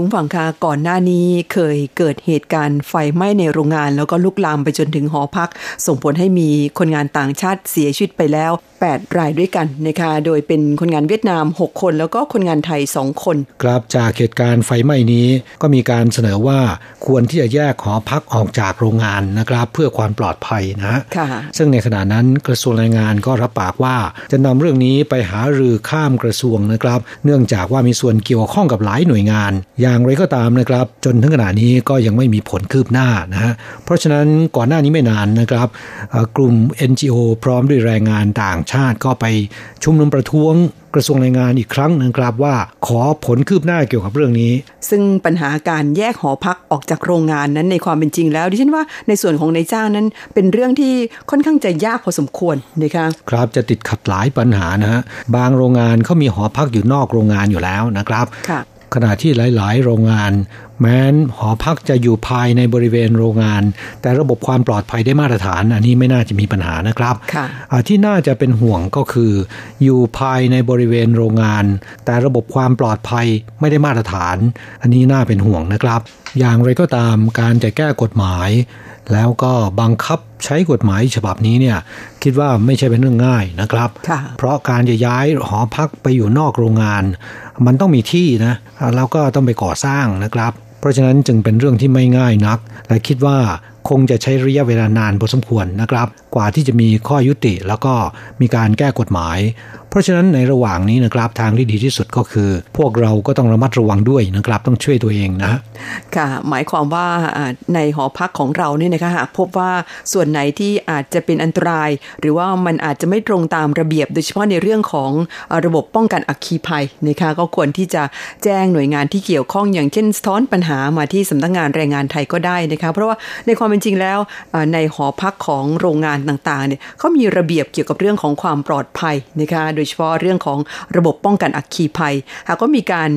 คุณฝังคะก่อนหน้านี้เคยเกิดเหตุการณ์ไฟไหม้ในโรงงาน แล้วก็ลุกลามไปจนถึงหอพัก ส่งผลให้มีคนงานต่างชาติเสียชีวิตไปแล้ว 8 รายด้วยกันนะคะโดยเป็นคนงานเวียดนาม 6 คน แล้วก็คนงานไทย 2 คน ครับจากเหตุการณ์ไฟไหม้นี้ก็มีการเสนอว่าควรที่จะแยกหอพักออกจากโรงงานนะครับ เพื่อความปลอดภัยนะค่ะซึ่งในขณะนั้นกระทรวงแรงงานก็รับปากว่า จะนำเรื่องนี้ไปหารือข้ามกระทรวงนะครับ เนื่องจากว่ามีส่วนเกี่ยวข้องกับหลายหน่วยงานอย่างไรก็ตามนะครับ จนถึงขณะนี้ก็ยังไม่มีผลคืบหน้านะฮะเพราะฉะนั้นก่อนหน้านี้ไม่นานนะครับ กลุ่ม NGO พร้อมด้วยแรงงานต่างชาติก็ไปชุมนุมประท้วงกระทรวงแรงงานอีกครั้งหนึ่งครับว่าขอผลคืบหน้าเกี่ยวกับเรื่องนี้ ซึ่งปัญหาการแยกหอพักออกจากโรงงานนั้นในความเป็นจริงแล้ว ดิฉันว่าในส่วนของนายจ้างนั้นเป็นเรื่องที่ค่อนข้างจะยากพอสมควรนะคะครับจะติดขัดหลายปัญหานะฮะบางโรงงานเขามีหอพักอยู่นอกโรงงานอยู่แล้วนะครับ ขณะที่หลาย ๆ โรงงาน แม้นหอพักจะอยู่ภายในบริเวณโรงงาน แต่ระบบความปลอดภัยได้มาตรฐาน อันนี้ไม่น่าจะมีปัญหานะครับที่น่าจะเป็นห่วงก็คือ อยู่ภายในบริเวณโรงงาน แต่ระบบความปลอดภัยไม่ได้มาตรฐาน อันนี้น่าเป็นห่วงนะครับ อย่างไรก็ตามการจะแก้กฎหมายแล้วก็บังคับใช้กฎหมายฉบับนี้เนี่ยคิดว่าไม่ใช่เป็นเรื่องง่ายนะครับ เพราะการจะย้ายหอพักไปอยู่นอกโรงงาน มันต้องมีที่นะแล้วก็ต้องไปก่อสร้างนะครับ เพราะฉะนั้นจึงเป็นเรื่องที่ไม่ง่ายนัก และคิดว่าคงจะใช้ระยะเวลานานพอสมควรนะครับ กว่าที่จะมีข้อยุติแล้วก็มีการแก้กฎหมายเพราะฉะนั้นในระหว่างนี้นะครับทางที่ดีที่สุดก็คือ พวกเราก็ต้องระมัดระวังด้วยนะครับต้องช่วยตัวเองนะค่ะ หมายความว่าในหอพักของเราเนี่ยนะคะหากพบว่าส่วนไหนที่อาจจะเป็นอันตราย หรือว่ามันอาจจะไม่ตรงตามระเบียบ โดยเฉพาะในเรื่องของระบบป้องกันอัคคีภัยนะคะก็ควรที่จะแจ้งหน่วยงานที่เกี่ยวข้องอย่างเช่นสะท้อนปัญหามาที่สำนักงงานแรงงานไทยก็ได้นะคะเพราะว่าในความเป็นจริงแล้วในหอพักของโรงงานต่างๆเนี่ยเขามีระเบียบเกี่ยวกับเรื่องของความปลอดภัยนะคะโดยเฉพาะเรื่องของระบบป้องกันอัคคีภัย หากก็มีการ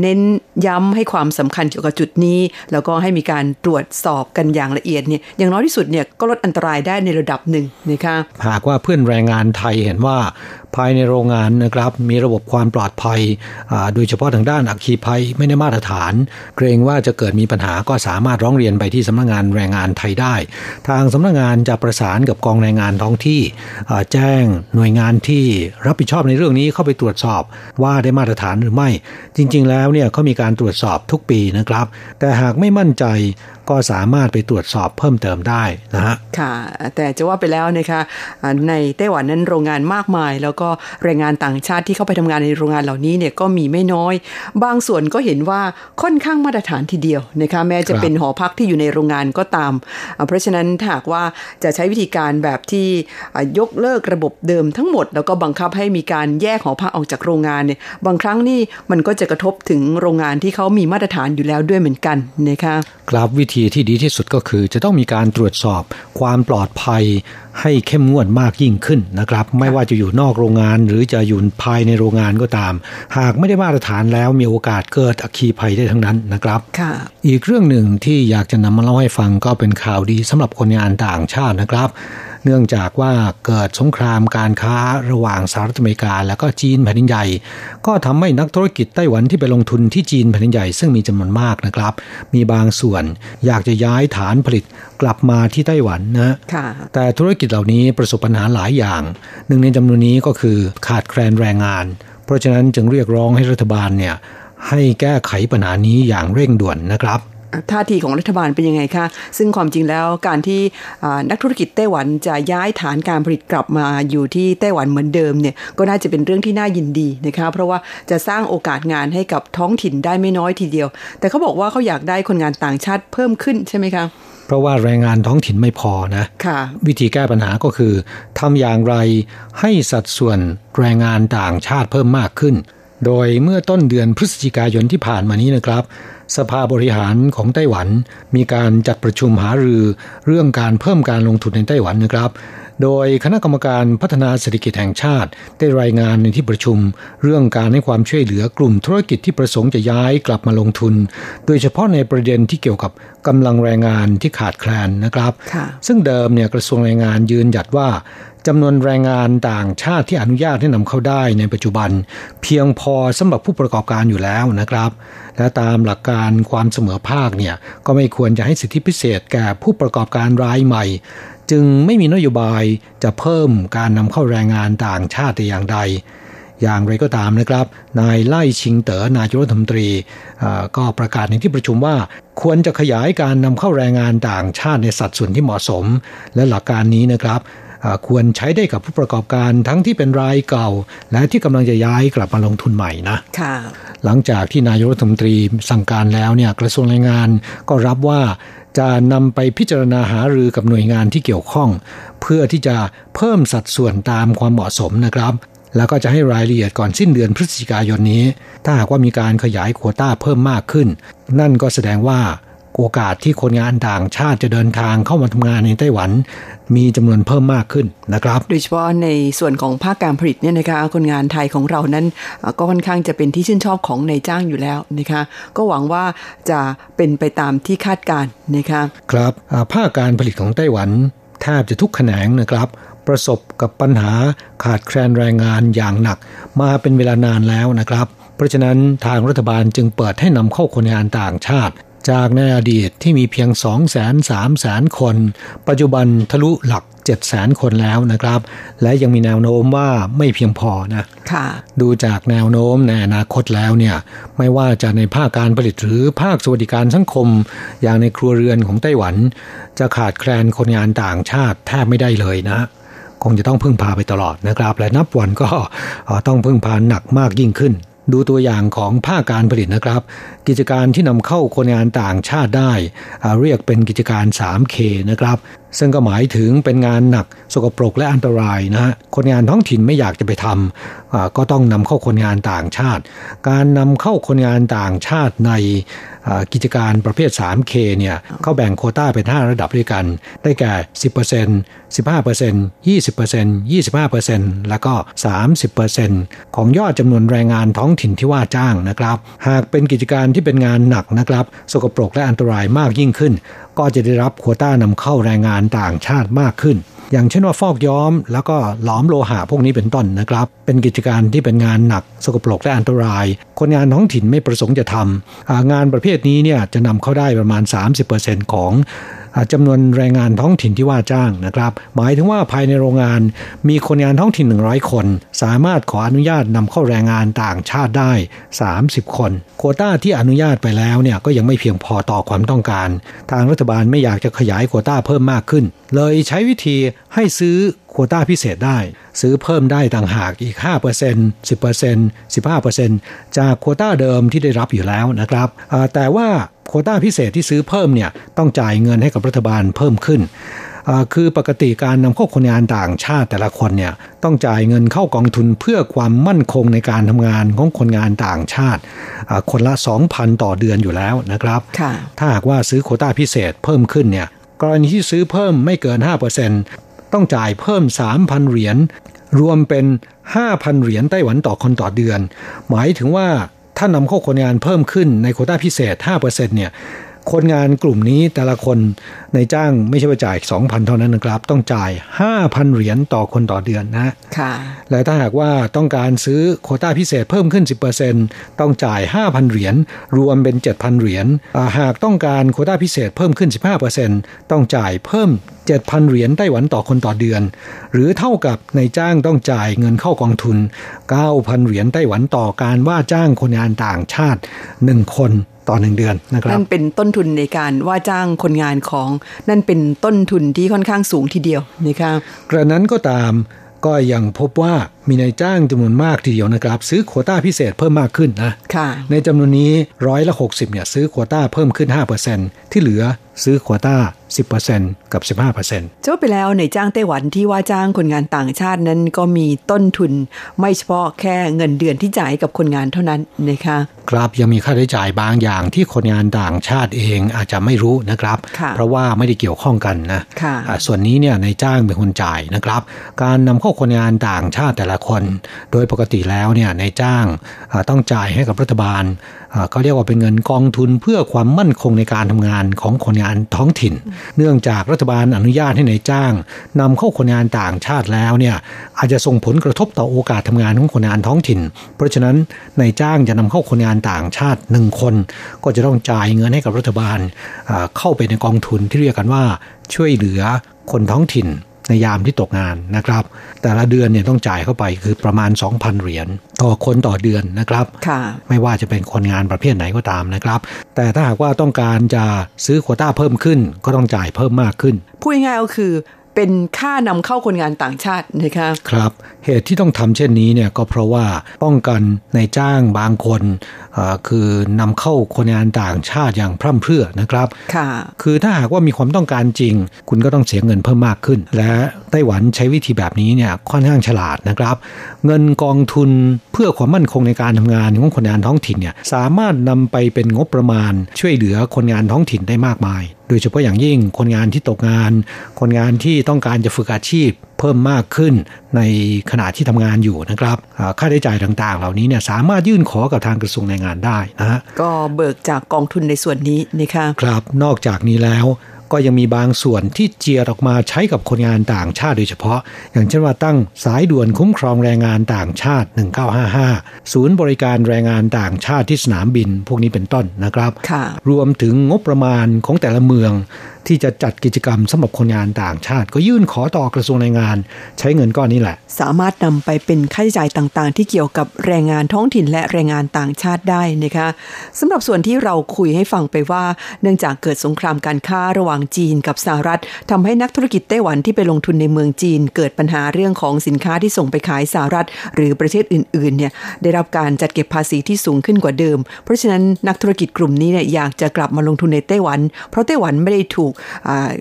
เน้นย้ำให้ความสำคัญเกี่ยวกับจุดนี้ แล้วก็ให้มีการตรวจสอบกันอย่างละเอียดเนี่ยอย่างน้อยที่สุดเนี่ยก็ลดอันตรายได้ในระดับหนึ่งนะคะหากว่าเพื่อนแรงงานไทยเห็นว่าภายในโรงงานนะครับมีระบบความปลอดภัยโดยเฉพาะทางด้านอัคคีภัยไม่ได้มาตรฐาน เกรงว่าจะเกิดมีปัญหาก็สามารถร้องเรียนไปที่สำนักงงานแรงงานไทยได้ ทางสำนักงงานจะประสานกับกองแรงงานท้องที่แจ้งหน่วยงานที่รับผิดชอบในเรื่องนี้เข้าไปตรวจสอบว่าได้มาตรฐานหรือไม่ จริง ๆ แล้วเนี่ยเขามีการตรวจสอบทุกปีนะครับ แต่หากไม่มั่นใจ ก็สามารถไปตรวจสอบเพิ่มเติมได้นะฮะค่ะ แต่จะว่าไปแล้วนะคะในไต้หวันนั้นโรงงานมากมาย แล้วก็แรงงานต่างชาติที่เข้าไปทำงานในโรงงานเหล่านี้เนี่ยก็มีไม่น้อย บางส่วนก็เห็นว่าค่อนข้างมาตรฐานทีเดียวนะคะแม้จะเป็นหอพักที่อยู่ในโรงงานก็ตาม เพราะฉะนั้นถ้าหากว่าจะใช้วิธีการแบบที่ยกเลิกระบบเดิมทั้งหมด แล้วก็บังคับให้มีการแยกหอพักออกจากโรงงานเนี่ยบางครั้งนี่มันก็จะกระทบถึงโรงงานที่เขามีมาตรฐานอยู่แล้วด้วยเหมือนกันนะคะกราบวิธีที่ดีที่สุดก็คือ จะต้องมีการตรวจสอบความปลอดภัยให้เข้มงวดมากยิ่งขึ้นนะครับ ไม่ว่าจะอยู่นอกโรงงาน หรือจะอยู่ภายในโรงงานก็ตาม หากไม่ได้มาตรฐานแล้วมีโอกาสเกิดอัคคีภัยได้ทั้งนั้นนะครับอีกเรื่องหนึ่งที่อยากจะนำมาเล่าให้ฟังก็เป็นข่าวดีสำหรับคนงานต่างชาตินะครับใน เนื่องจากว่าเกิดสงครามการค้าระหว่างสหรัฐอเมริกา และก็จีนแผ่นดินใหญ่ ก็ทำให้นักธุรกิจไต้หวันที่ไปลงทุนที่จีนแผ่นดินใหญ่ซึ่งมีจำนวนมากนะครับ มีบางส่วนอยากจะย้ายฐานผลิตกลับมาที่ไต้หวันนะแต่ธุรกิจเหล่านี้ประสบปัญหาหลายอย่าง หนึ่งในจำนวนนี้ก็คือขาดแคลนแรงงาน เพราะฉะนั้นจึงเรียกร้องให้รัฐบาลเนี่ยให้แก้ไขปัญหานี้อย่างเร่งด่วนนะครับ ท่าทีของรัฐบาลเป็นยังไงคะ ซึ่งความจริงแล้วการที่นักธุรกิจไต้หวันจะย้ายฐานการผลิตกลับมาอยู่ที่ไต้หวันเหมือนเดิมเนี่ยก็น่าจะเป็นเรื่องที่น่ายินดีนะคะ เพราะว่าจะสร้างโอกาสงานให้กับท้องถิ่นได้ไม่น้อยทีเดียว แต่เขาบอกว่าเขาอยากได้คนงานต่างชาติเพิ่มขึ้นใช่ไหมคะเพราะว่าแรงงานท้องถิ่นไม่พอนะค่ะวิธีแก้ปัญหาก็คือทำอย่างไรให้สัดส่วนแรงงานต่างชาติเพิ่มมากขึ้น โดยเมื่อต้นเดือนพฤศจิกายนที่ผ่านมานี้นะครับ สภาบริหารของไต้หวัน มีการจัดประชุมหารือเรื่องการเพิ่มการลงทุนในไต้หวันนะครับ โดยคณะกรรมการพัฒนาเศรษฐกิจแห่งชาติ ได้รายงานในที่ประชุม เรื่องการให้ความช่วยเหลือกลุ่มธุรกิจที่ประสงค์จะย้ายกลับมาลงทุน โดยเฉพาะในประเด็นที่เกี่ยวกับกำลังแรงงานที่ขาดแคลนนะครับ ซึ่งเดิมเนี่ยกระทรวงแรงงานยืนหยัดว่า จำนวนแรงงานต่างชาติที่อนุญาตให้นำเข้าได้ในปัจจุบัน เพียงพอสำหรับผู้ประกอบการอยู่แล้วนะครับ และตามหลักการความเสมอภาคเนี่ยก็ไม่ควรจะให้สิทธิพิเศษแก่ผู้ประกอบการรายใหม่ จึงไม่มีนโยบายจะเพิ่มการนำเข้าแรงงานต่างชาติแต่อย่างใดอย่างไรก็ตามนะครับ นายไล่ชิงเต๋อนายกรัฐมนตรีก็ประกาศในที่ประชุมว่า ควรจะขยายการนำเข้าแรงงานต่างชาติในสัดส่วนที่เหมาะสม และหลักการนี้นะครับ ควรใช้ได้กับผู้ประกอบการทั้งที่เป็นรายเก่า และที่กำลังจะย้ายกลับมาลงทุนใหม่นะค่ะหลังจากที่นายกรัฐมนตรีสั่งการแล้วเนี่ยกระทรวงแรงงานก็รับว่าจะนำไปพิจารณาหารือกับหน่วยงานที่เกี่ยวข้อง เพื่อที่จะเพิ่มสัดส่วนตามความเหมาะสมนะครับ แล้วก็จะให้รายละเอียดก่อนสิ้นเดือนพฤศจิกายนนี้ ถ้าหากว่ามีการขยายโควต้าเพิ่มมากขึ้น นั่นก็แสดงว่า โอกาสที่คนงานต่างชาติจะเดินทางเข้ามาทำงานในไต้หวัน มีจำนวนเพิ่มมากขึ้นนะครับ โดยเฉพาะในส่วนของภาคการผลิตเนี่ยนะคะคนงานไทยของเรานั้นก็ค่อนข้างจะเป็นที่ชื่นชอบของนายจ้างอยู่แล้วนะคะก็หวังว่าจะเป็นไปตามที่คาดการนะคะครับภาคการผลิตของไต้หวันแทบจะทุกแขนงนะครับประสบกับปัญหาขาดแคลนแรงงานอย่างหนัก มาเป็นเวลานานแล้วนะครับ เพราะฉะนั้นทางรัฐบาลจึงเปิดให้นำเข้าคนงานต่างชาติ จากในอดีตที่มีเพียง2 0 0 0 0 0 3 0 0 0 คน ปัจจุบันทะลุหลัก 7 0 0 0 0 คนแล้วนะครับ และยังมีแนวโน้มว่าไม่เพียงพอนะค่ะดูจากแนวโน้มในอนาคตแล้วเนี่ยไม่ว่าจะในภาคการผลิตหรือภาคสวัสดิการสังคม อย่างในครัวเรือนของไต้หวัน จะขาดแคลนคนงานต่างชาติแทบไม่ได้เลยนะคงจะต้องพึ่งพาไปตลอดนะครับ และนับวันก็ต้องพึ่งพาหนักมากยิ่งขึ้น ดูตัวอย่างของภาคการผลิตนะครับ กิจการที่นำเข้าคนงานต่างชาติได้ เรียกเป็นกิจการ 3K นะครับซึ่งก็หมายถึงเป็นงานหนักสกปรกและอันตรายนะฮะคนงานท้องถิ่นไม่อยากจะไปทำก็ต้องนำเข้าคนงานต่างชาติ การนำเข้าคนงานต่างชาติในกิจการประเภท 3K เนี่ยเขาแบ่งโคต้าเป็น 5 ระดับด้วยกัน ได้แก่ 10% 15% 20% 25%แล้วก็ 30%ของยอดจำนวนแรงงานท้องถิ่นที่ว่าจ้างนะครับ หากเป็นกิจการที่เป็นงานหนักนะครับ สกปรกและอันตรายมากยิ่งขึ้น ก็จะได้รับโคต้านำเข้าแรงงานต่างชาติมากขึ้น อย่างเช่นว่าฟอกย้อม แล้วก็หลอมโลหะพวกนี้เป็นต้นนะครับ เป็นกิจการที่เป็นงานหนักสกปรกและอันตราย คนงานท้องถิ่นไม่ประสงค์จะทำงานประเภทนี้เนี่ยจะนำเข้าได้ประมาณ 30%ของ จำนวนแรงงานท้องถิ่นที่ว่าจ้างนะครับ หมายถึงว่าภายในโรงงานมีคนงานท้องถิ่น 100 คน สามารถขออนุญาตนำเข้าแรงงานต่างชาติได้ 30 คน โคต้าที่อนุญาตไปแล้วเนี่ยก็ยังไม่เพียงพอต่อความต้องการ ทางรัฐบาลไม่อยากจะขยายโคต้าเพิ่มมากขึ้น เลยใช้วิธีให้ซื้อโคต้าพิเศษได้ ซื้อเพิ่มได้ต่างหากอีก 5% 10% 15%จากโคต้าเดิมที่ได้รับอยู่แล้วนะครับแต่ว่า โคต้าพิเศษที่ซื้อเพิ่มเนี่ยต้องจ่ายเงินให้กับรัฐบาลเพิ่มขึ้นคือปกติการนำเข้าคนงานต่างชาติแต่ละคนเนี่ยต้องจ่ายเงินเข้ากองทุนเพื่อความมั่นคงในการทำงานของคนงานต่างชาติ คนละ 2,000 ต่อเดือนอยู่แล้วนะครับถ้าหากว่าซื้อโคต้าพิเศษเพิ่มขึ้นเนี่ยกรณีที่ซื้อเพิ่มไม่เกิน 5%ต้องจ่ายเพิ่ม 3,000 เหรียญรวมเป็น 5,000 เหรียญไต้หวันต่อคนต่อเดือน หมายถึงว่า ถ้านำเข้าคนงานเพิ่มขึ้นในโคต้าพิเศษ 5%เนี่ย คนงานกลุ่มนี้แต่ละคนในจ้างไม่ใช่ว่าจ่าย 2,000 เท่านั้นนะครับ ต้องจ่าย 5,000 เหรียญต่อคนต่อเดือนนะค่ะและถ้าหากว่าต้องการซื้อโควต้าพิเศษเพิ่มขึ้น 10%ต้องจ่าย 5,000 เหรียญรวมเป็น 7,000 เหรียญหากต้องการโควต้าพิเศษเพิ่มขึ้น 15%ต้องจ่ายเพิ่ม 7,000 เหรียญไต้หวันต่อคนต่อเดือน หรือเท่ากับในจ้างต้องจ่ายเงินเข้ากองทุน 9,000 เหรียญไต้หวันต่อการว่าจ้างคนงานต่างชาติ 1 คน ต่อหนึ่งเดือนนะครับนั่นเป็นต้นทุนในการว่าจ้างคนงานของนั่นเป็นต้นทุนที่ค่อนข้างสูงทีเดียวนะคะกระนั้นก็ตามก็ยังพบว่ามีนายจ้างจำนวนมากทีเดียวนะครับ ซื้อโควต้าพิเศษเพิ่มมากขึ้นนะค่ะในจำนวนนี้ร้อยละ60เนี่ยซื้อโควต้าเพิ่มขึ้น 5%ที่เหลือซื้อโควต้า 10%กับ 15%จะว่าไปแล้วในจ้างไต้หวันที่ว่าจ้างคนงานต่างชาตินั้นก็มีต้นทุน ไม่เฉพาะแค่เงินเดือนที่จ่ายกับคนงานเท่านั้นนะคะครับยังมีค่าใช้จ่ายบางอย่างที่คนงานต่างชาติเองอาจจะไม่รู้นะครับค่ะเพราะว่าไม่ได้เกี่ยวข้องกันนะค่ะอ่าส่วนนี้เนี่ยในจ้างเป็นคนจ่ายนะครับ การนำเข้าคนงานต่างชาติแต่ละคน โดยปกติแล้วเนี่ยในจ้างอ่าต้องจ่ายให้กับรัฐบาลอ่าเขาเรียกว่าเป็นเงินกองทุนเพื่อความมั่นคงในการทำงานของคนงานท้องถิ่นเนื่องจากรัฐบาลอนุญาตให้ในายจ้างนำเข้าคนงานต่างชาติแล้วเนี่ยอาจจะส่งผลกระทบต่อโอกาสทำงานของคนงานท้องถิ่น เพราะฉะนั้นนายจ้างจะนำเข้าคนงานต่างชาติหนึ่งคน ก็จะต้องจ่ายเงินให้กับรัฐบาลเข้าไปในกองทุนที่เรียกกันว่าช่วยเหลือคนท้องถิ่น ในยามที่ตกงานนะครับ แต่ละเดือนเนี่ยต้องจ่ายเข้าไปคือประมาณ 2,000 เหรียญต่อคนต่อเดือนนะครับค่ะไม่ว่าจะเป็นคนงานประเภทไหนก็ตามนะครับ แต่ถ้าหากว่าต้องการจะซื้อโควต้าเพิ่มขึ้นก็ต้องจ่ายเพิ่มมากขึ้น พูดง่ายๆก็คือ เป็นค่านำเข้าคนงานต่างชาตินะคะครับเหตุที่ต้องทำเช่นนี้เนี่ยก็เพราะว่าป้องกันในจ้างบางคนเอ่อคือนำเข้าคนงานต่างชาติอย่างพร่ำเพรื่อนะครับค่ะคือถ้าหากว่ามีความต้องการจริง คุณก็ต้องเสียเงินเพิ่มมากขึ้น และไต้หวันใช้วิธีแบบนี้เนี่ยค่อนข้างฉลาดนะครับ เงินกองทุนเพื่อความมั่นคงในการทำงานของคนงานท้องถิ่นเนี่ยสามารถนำไปเป็นงบประมาณช่วยเหลือคนงานท้องถิ่นได้มากมาย โดยเฉพาะอย่างยิ่งคนงานที่ตกงาน คนงานที่ต้องการจะฝึกอาชีพเพิ่มมากขึ้นในขณะที่ทำงานอยู่นะครับอ่าค่าใช้จ่ายต่างๆ เหล่านี้เนี่ยสามารถยื่นขอกับทางกระทรวงแรงงานได้นะฮะก็เบิกจากกองทุนในส่วนนี้นะคะครับนอกจากนี้แล้ว ก็ยังมีบางส่วนที่เจียดออกมาใช้กับคนงานต่างชาติโดยเฉพาะ อย่างเช่นว่าตั้งสายด่วนคุ้มครองแรงงานต่างชาติ 1955 ศูนย์บริการแรงงานต่างชาติที่สนามบิน พวกนี้เป็นต้นนะครับค่ะรวมถึงงบประมาณของแต่ละเมือง ที่จะจัดกิจกรรมสำหรับคนงานต่างชาติ ก็ยื่นขอต่อกระทรวงแรงงาน ใช้เงินก้อนนี้แหละ สามารถนำไปเป็นค่าใช้จ่ายต่างๆ ที่เกี่ยวกับแรงงานท้องถิ่นและแรงงานต่างชาติได้นะคะสำหรับส่วนที่เราคุยให้ฟังไปว่า เนื่องจากเกิดสงครามการค้าระหว่างจีนกับสหรัฐทำให้นักธุรกิจไต้หวันที่ไปลงทุนในเมืองจีน เกิดปัญหาเรื่องของสินค้าที่ส่งไปขายสหรัฐ หรือประเทศอื่นๆเนี่ยได้รับการจัดเก็บภาษีที่สูงขึ้นกว่าเดิม เพราะฉะนั้นนักธุรกิจกลุ่มนี้เนี่ยอยากจะกลับมาลงทุนในไต้หวัน เพราะไต้หวันไม่ได้ถูก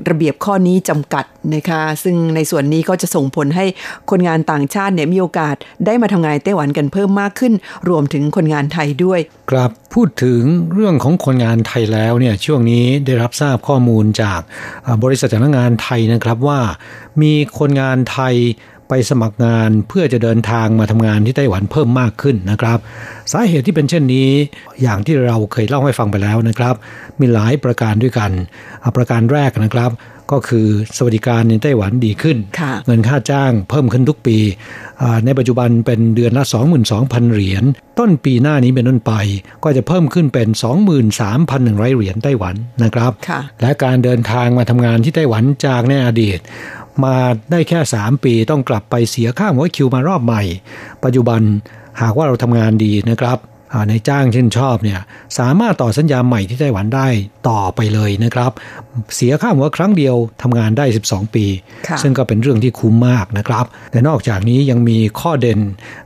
ระเบียบข้อนี้จำกัดนะคะซึ่งในส่วนนี้ก็จะส่งผลให้คนงานต่างชาติเนี่ยมีโอกาสได้มาทำงานไต้หวันกันเพิ่มมากขึ้น รวมถึงคนงานไทยด้วยครับพูดถึงเรื่องของคนงานไทยแล้วเนี่ยช่วงนี้ได้รับทราบข้อมูลจากบริษัทจ้างงานไทยนะครับว่ามีคนงานไทย ไปสมัครงานเพื่อจะเดินทางมาทำงานที่ไต้หวันเพิ่มมากขึ้นนะครับ สาเหตุที่เป็นเช่นนี้ อย่างที่เราเคยเล่าให้ฟังไปแล้วนะครับ มีหลายประการด้วยกันอ่าประการแรกนะครับก็คือสวัสดิการในไต้หวันดีขึ้นค่ะเงินค่าจ้างเพิ่มขึ้นทุกปีอ่าในปัจจุบันเป็นเดือนละ 22,000 เหรียญ ต้นปีหน้านี้เป็นต้นไป ก็จะเพิ่มขึ้นเป็น 23,100 เหรียญไต้หวันนะครับค่ะและการเดินทางมาทำงานที่ไต้หวันจากในอดีต มาได้แค่ 3 ปีต้องกลับไปเสียค่าหัวคิวมารอบใหม่ ปัจจุบันหากว่าเราทำงานดีนะครับอ่าในจ้างชื่นชอบเนี่ยสามารถต่อสัญญาใหม่ที่ไต้หวันได้ต่อไปเลยนะครับ เสียค่าหัวครั้งเดียวทำงานได้ 12 ปีค่ะซึ่งก็เป็นเรื่องที่คุ้มมากนะครับ แต่นอกจากนี้ยังมีข้อเด่น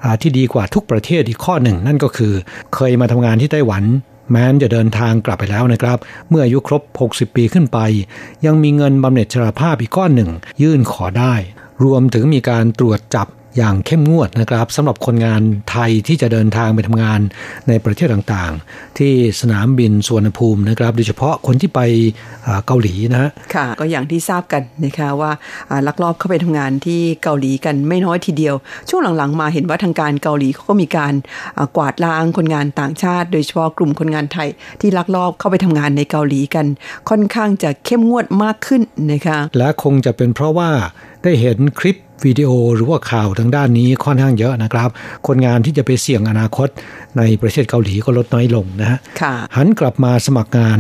อ่าที่ดีกว่าทุกประเทศอีกข้อหนึ่ง นั่นก็คือเคยมาทำงานที่ไต้หวัน แม้นจะเดินทางกลับไปแล้วนะครับ เมื่ออายุครบ 60 ปีขึ้นไป ยังมีเงินบำเหน็จชราภาพอีกก้อนหนึ่ง ยื่นขอได้ รวมถึงมีการตรวจจับ อย่างเข้มงวดนะครับสำหรับคนงานไทยที่จะเดินทางไปทำงานในประเทศต่างๆ ที่สนามบินสุวรรณภูมินะครับโดยเฉพาะคนที่ไปเกาหลีนะค่ะ ก็อย่างที่ทราบกันนะคะว่าลักลอบเข้าไปทำงานที่เกาหลีกันไม่น้อยทีเดียว ช่วงหลังๆ มาเห็นว่าทางการเกาหลีเขาก็มีการกวาดล้างคนงานต่างชาติ โดยเฉพาะกลุ่มคนงานไทยที่ลักลอบเข้าไปทำงานในเกาหลีกัน ค่อนข้างจะเข้มงวดมากขึ้นนะคะและคงจะเป็นเพราะว่าได้เห็นคลิป วิดีโอหรือว่าข่าวทางด้านนี้ค่อนข้างเยอะนะครับ คนงานที่จะไปเสี่ยงอนาคตในประเทศเกาหลีก็ลดน้อยลงนะฮะหันกลับมาสมัครงาน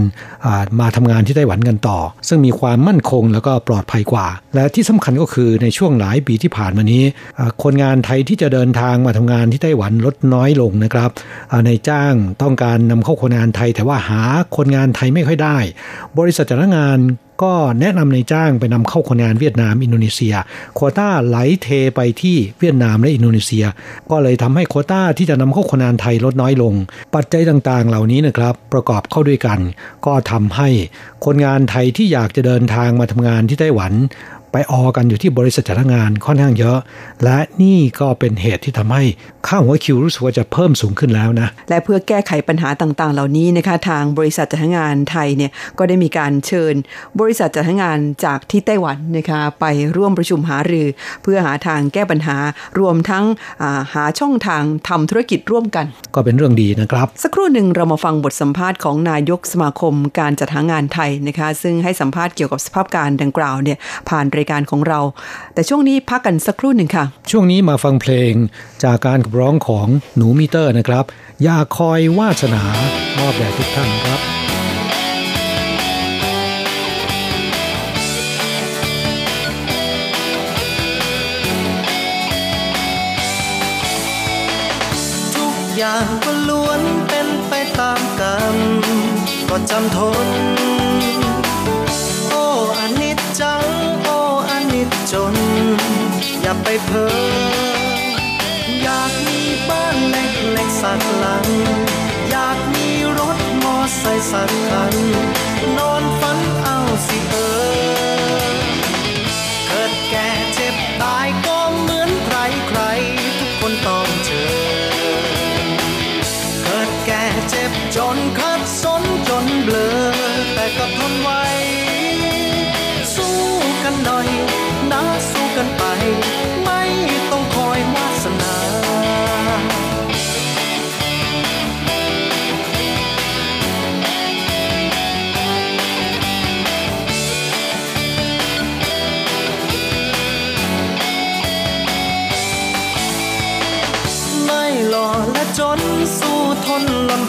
มาทำงานที่ไต้หวันกันต่อ ซึ่งมีความมั่นคงแล้วก็ปลอดภัยกว่า และที่สำคัญก็คือในช่วงหลายปีที่ผ่านมานี้ คนงานไทยที่จะเดินทางมาทำงานที่ไต้หวันลดน้อยลงนะครับในจ้างต้องการนำเข้าคนงานไทย แต่ว่าหาคนงานไทยไม่ค่อยได้ บริษัทจ้างงาน ก็แนะนำในจ้างไปนำเข้าคนงานเวียดนามอินโดนีเซียโคต้าไหลเทไปที่เวียดนามและอินโดนีเซีย ก็เลยทำให้โคต้าที่จะนำเข้าคนงานไทยลดน้อยลง ปัจจัยต่างๆ เหล่านี้นะครับประกอบเข้าด้วยกัน ก็ทำให้คนงานไทยที่อยากจะเดินทางมาทำงานที่ไต้หวัน ไปออกันอยู่ที่บริษัทจ้างงานค่อนข้างเยอะ และนี่ก็เป็นเหตุที่ทำให้ค่าหัวคิวรู้สึกว่าจะเพิ่มสูงขึ้นแล้วนะ และเพื่อแก้ไขปัญหาต่างๆ เหล่านี้นะคะทางบริษัทจ้างงานไทยเนี่ยก็ได้มีการเชิญ บริษัทจ้างงานจากที่ไต้หวันนะคะไปร่วมประชุมหารือ เพื่อหาทางแก้ปัญหารวมทั้งาหาช่องทางทำธุรกิจร่วมกัน ก็เป็นเรื่องดีนะครับ สักครู่หนึ่งเรามาฟังบทสัมภาษณ์ของนายกสมาคมการจัดหางานไทยนะคะซึ่งให้สัมภาษณ์เกี่ยวกับสภาพการดังกล่าวเนี่ยผ่านรายการของเรา แต่ช่วงนี้พักกันสักครู่หนึ่งค่ะ ช่วงนี้มาฟังเพลงจากการขับร้องของหนูมิเตอร์นะครับ อย่าคอยวาสนามอบแด่ทุกท่านครับทุกอย่างก็ล้วนเป็นไปตามกรรมก็จำทน อย่าไปเพ้ออยากมีบ้านเล็กๆสักหลัง อยากมีรถมอไซค์สักคัน นอนฝันเอาสิเออ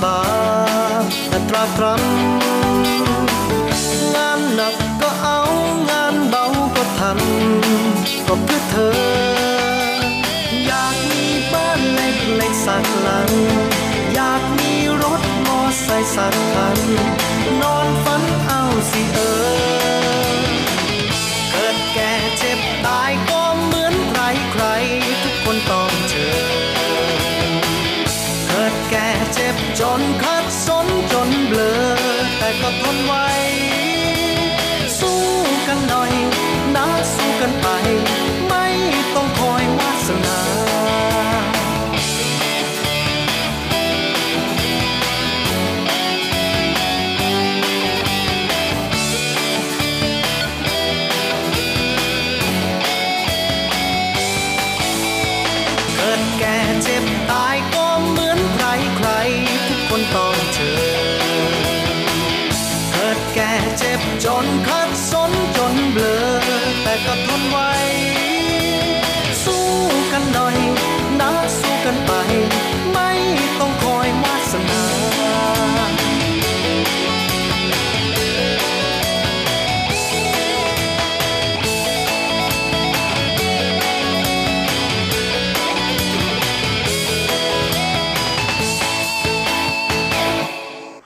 ำบากแต่ตรากตรำงานหนักก็เอางานเบาก็ทำก็เพื่อเธอ อยากมีบ้านเล็กๆสักหลัง อยากมีรถมอไซค์สักคัน นอนฝันเอาสิเออ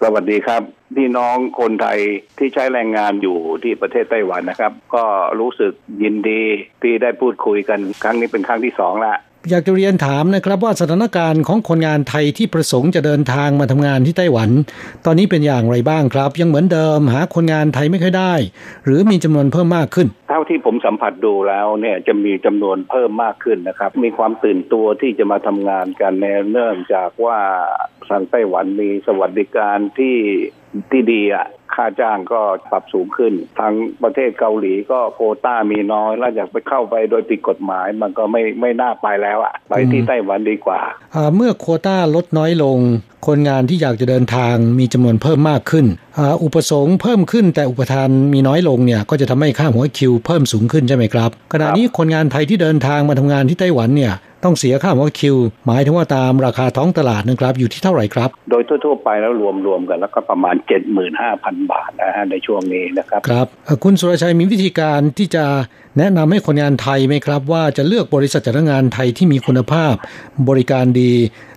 สวัสดีครับ พี่น้องคนไทยที่ใช้แรงงานอยู่ที่ประเทศไต้หวันนะครับ ก็รู้สึกยินดีที่ได้พูดคุยกันครั้งนี้เป็นครั้งที่สองละ อยากจะเรียนถามนะครับว่าสถานการณ์ของคนงานไทยที่ประสงค์จะเดินทางมาทำงานที่ไต้หวัน ตอนนี้เป็นอย่างไรบ้างครับ ยังเหมือนเดิม หาคนงานไทยไม่ค่อยได้ หรือมีจำนวนเพิ่มมากขึ้น เท่าที่ผมสัมผัสดูแล้วเนี่ยจะมีจำนวนเพิ่มมากขึ้นนะครับ มีความตื่นตัวที่จะมาทำงานกันเนื่องจากว่าทางไต้หวันมีสวัสดิการที่ที่ดีอะค่าจ้างก็ปรับสูงขึ้น ทางประเทศเกาหลีก็โคต้ามีน้อย แล้วอยากไปเข้าไปโดยผิดกฎหมายมันก็ไม่ไม่น่าไปแล้วอะไปที่ไต้หวันดีกว่า เมื่อโควต้าลดน้อยลง คนงานที่อยากจะเดินทางมีจำนวนเพิ่มมากขึ้น อุปสงค์เพิ่มขึ้นแต่อุปทานมีน้อยลงเนี่ยก็จะทำให้ค่าหัวคิวเพิ่มสูงขึ้นใช่ไหมครับ ขณะนี้คนงานไทยที่เดินทางมาทำงานที่ไต้หวันเนี่ยต้องเสียค่าหัวคิว หมายถึงว่าตามราคาท้องตลาดนะครับอยู่ที่เท่าไหร่ครับ โดยทั่วๆไปแล้วรวมๆกันแล้วก็ประมาณ 75,000บาทนะฮะในช่วงนี้นะครับครับคุณสุรชัยมีวิธีการที่จะแนะนำให้คนงานไทยไหมครับ ว่าจะเลือกบริษัทจ้างงานไทยที่มีคุณภาพบริการดี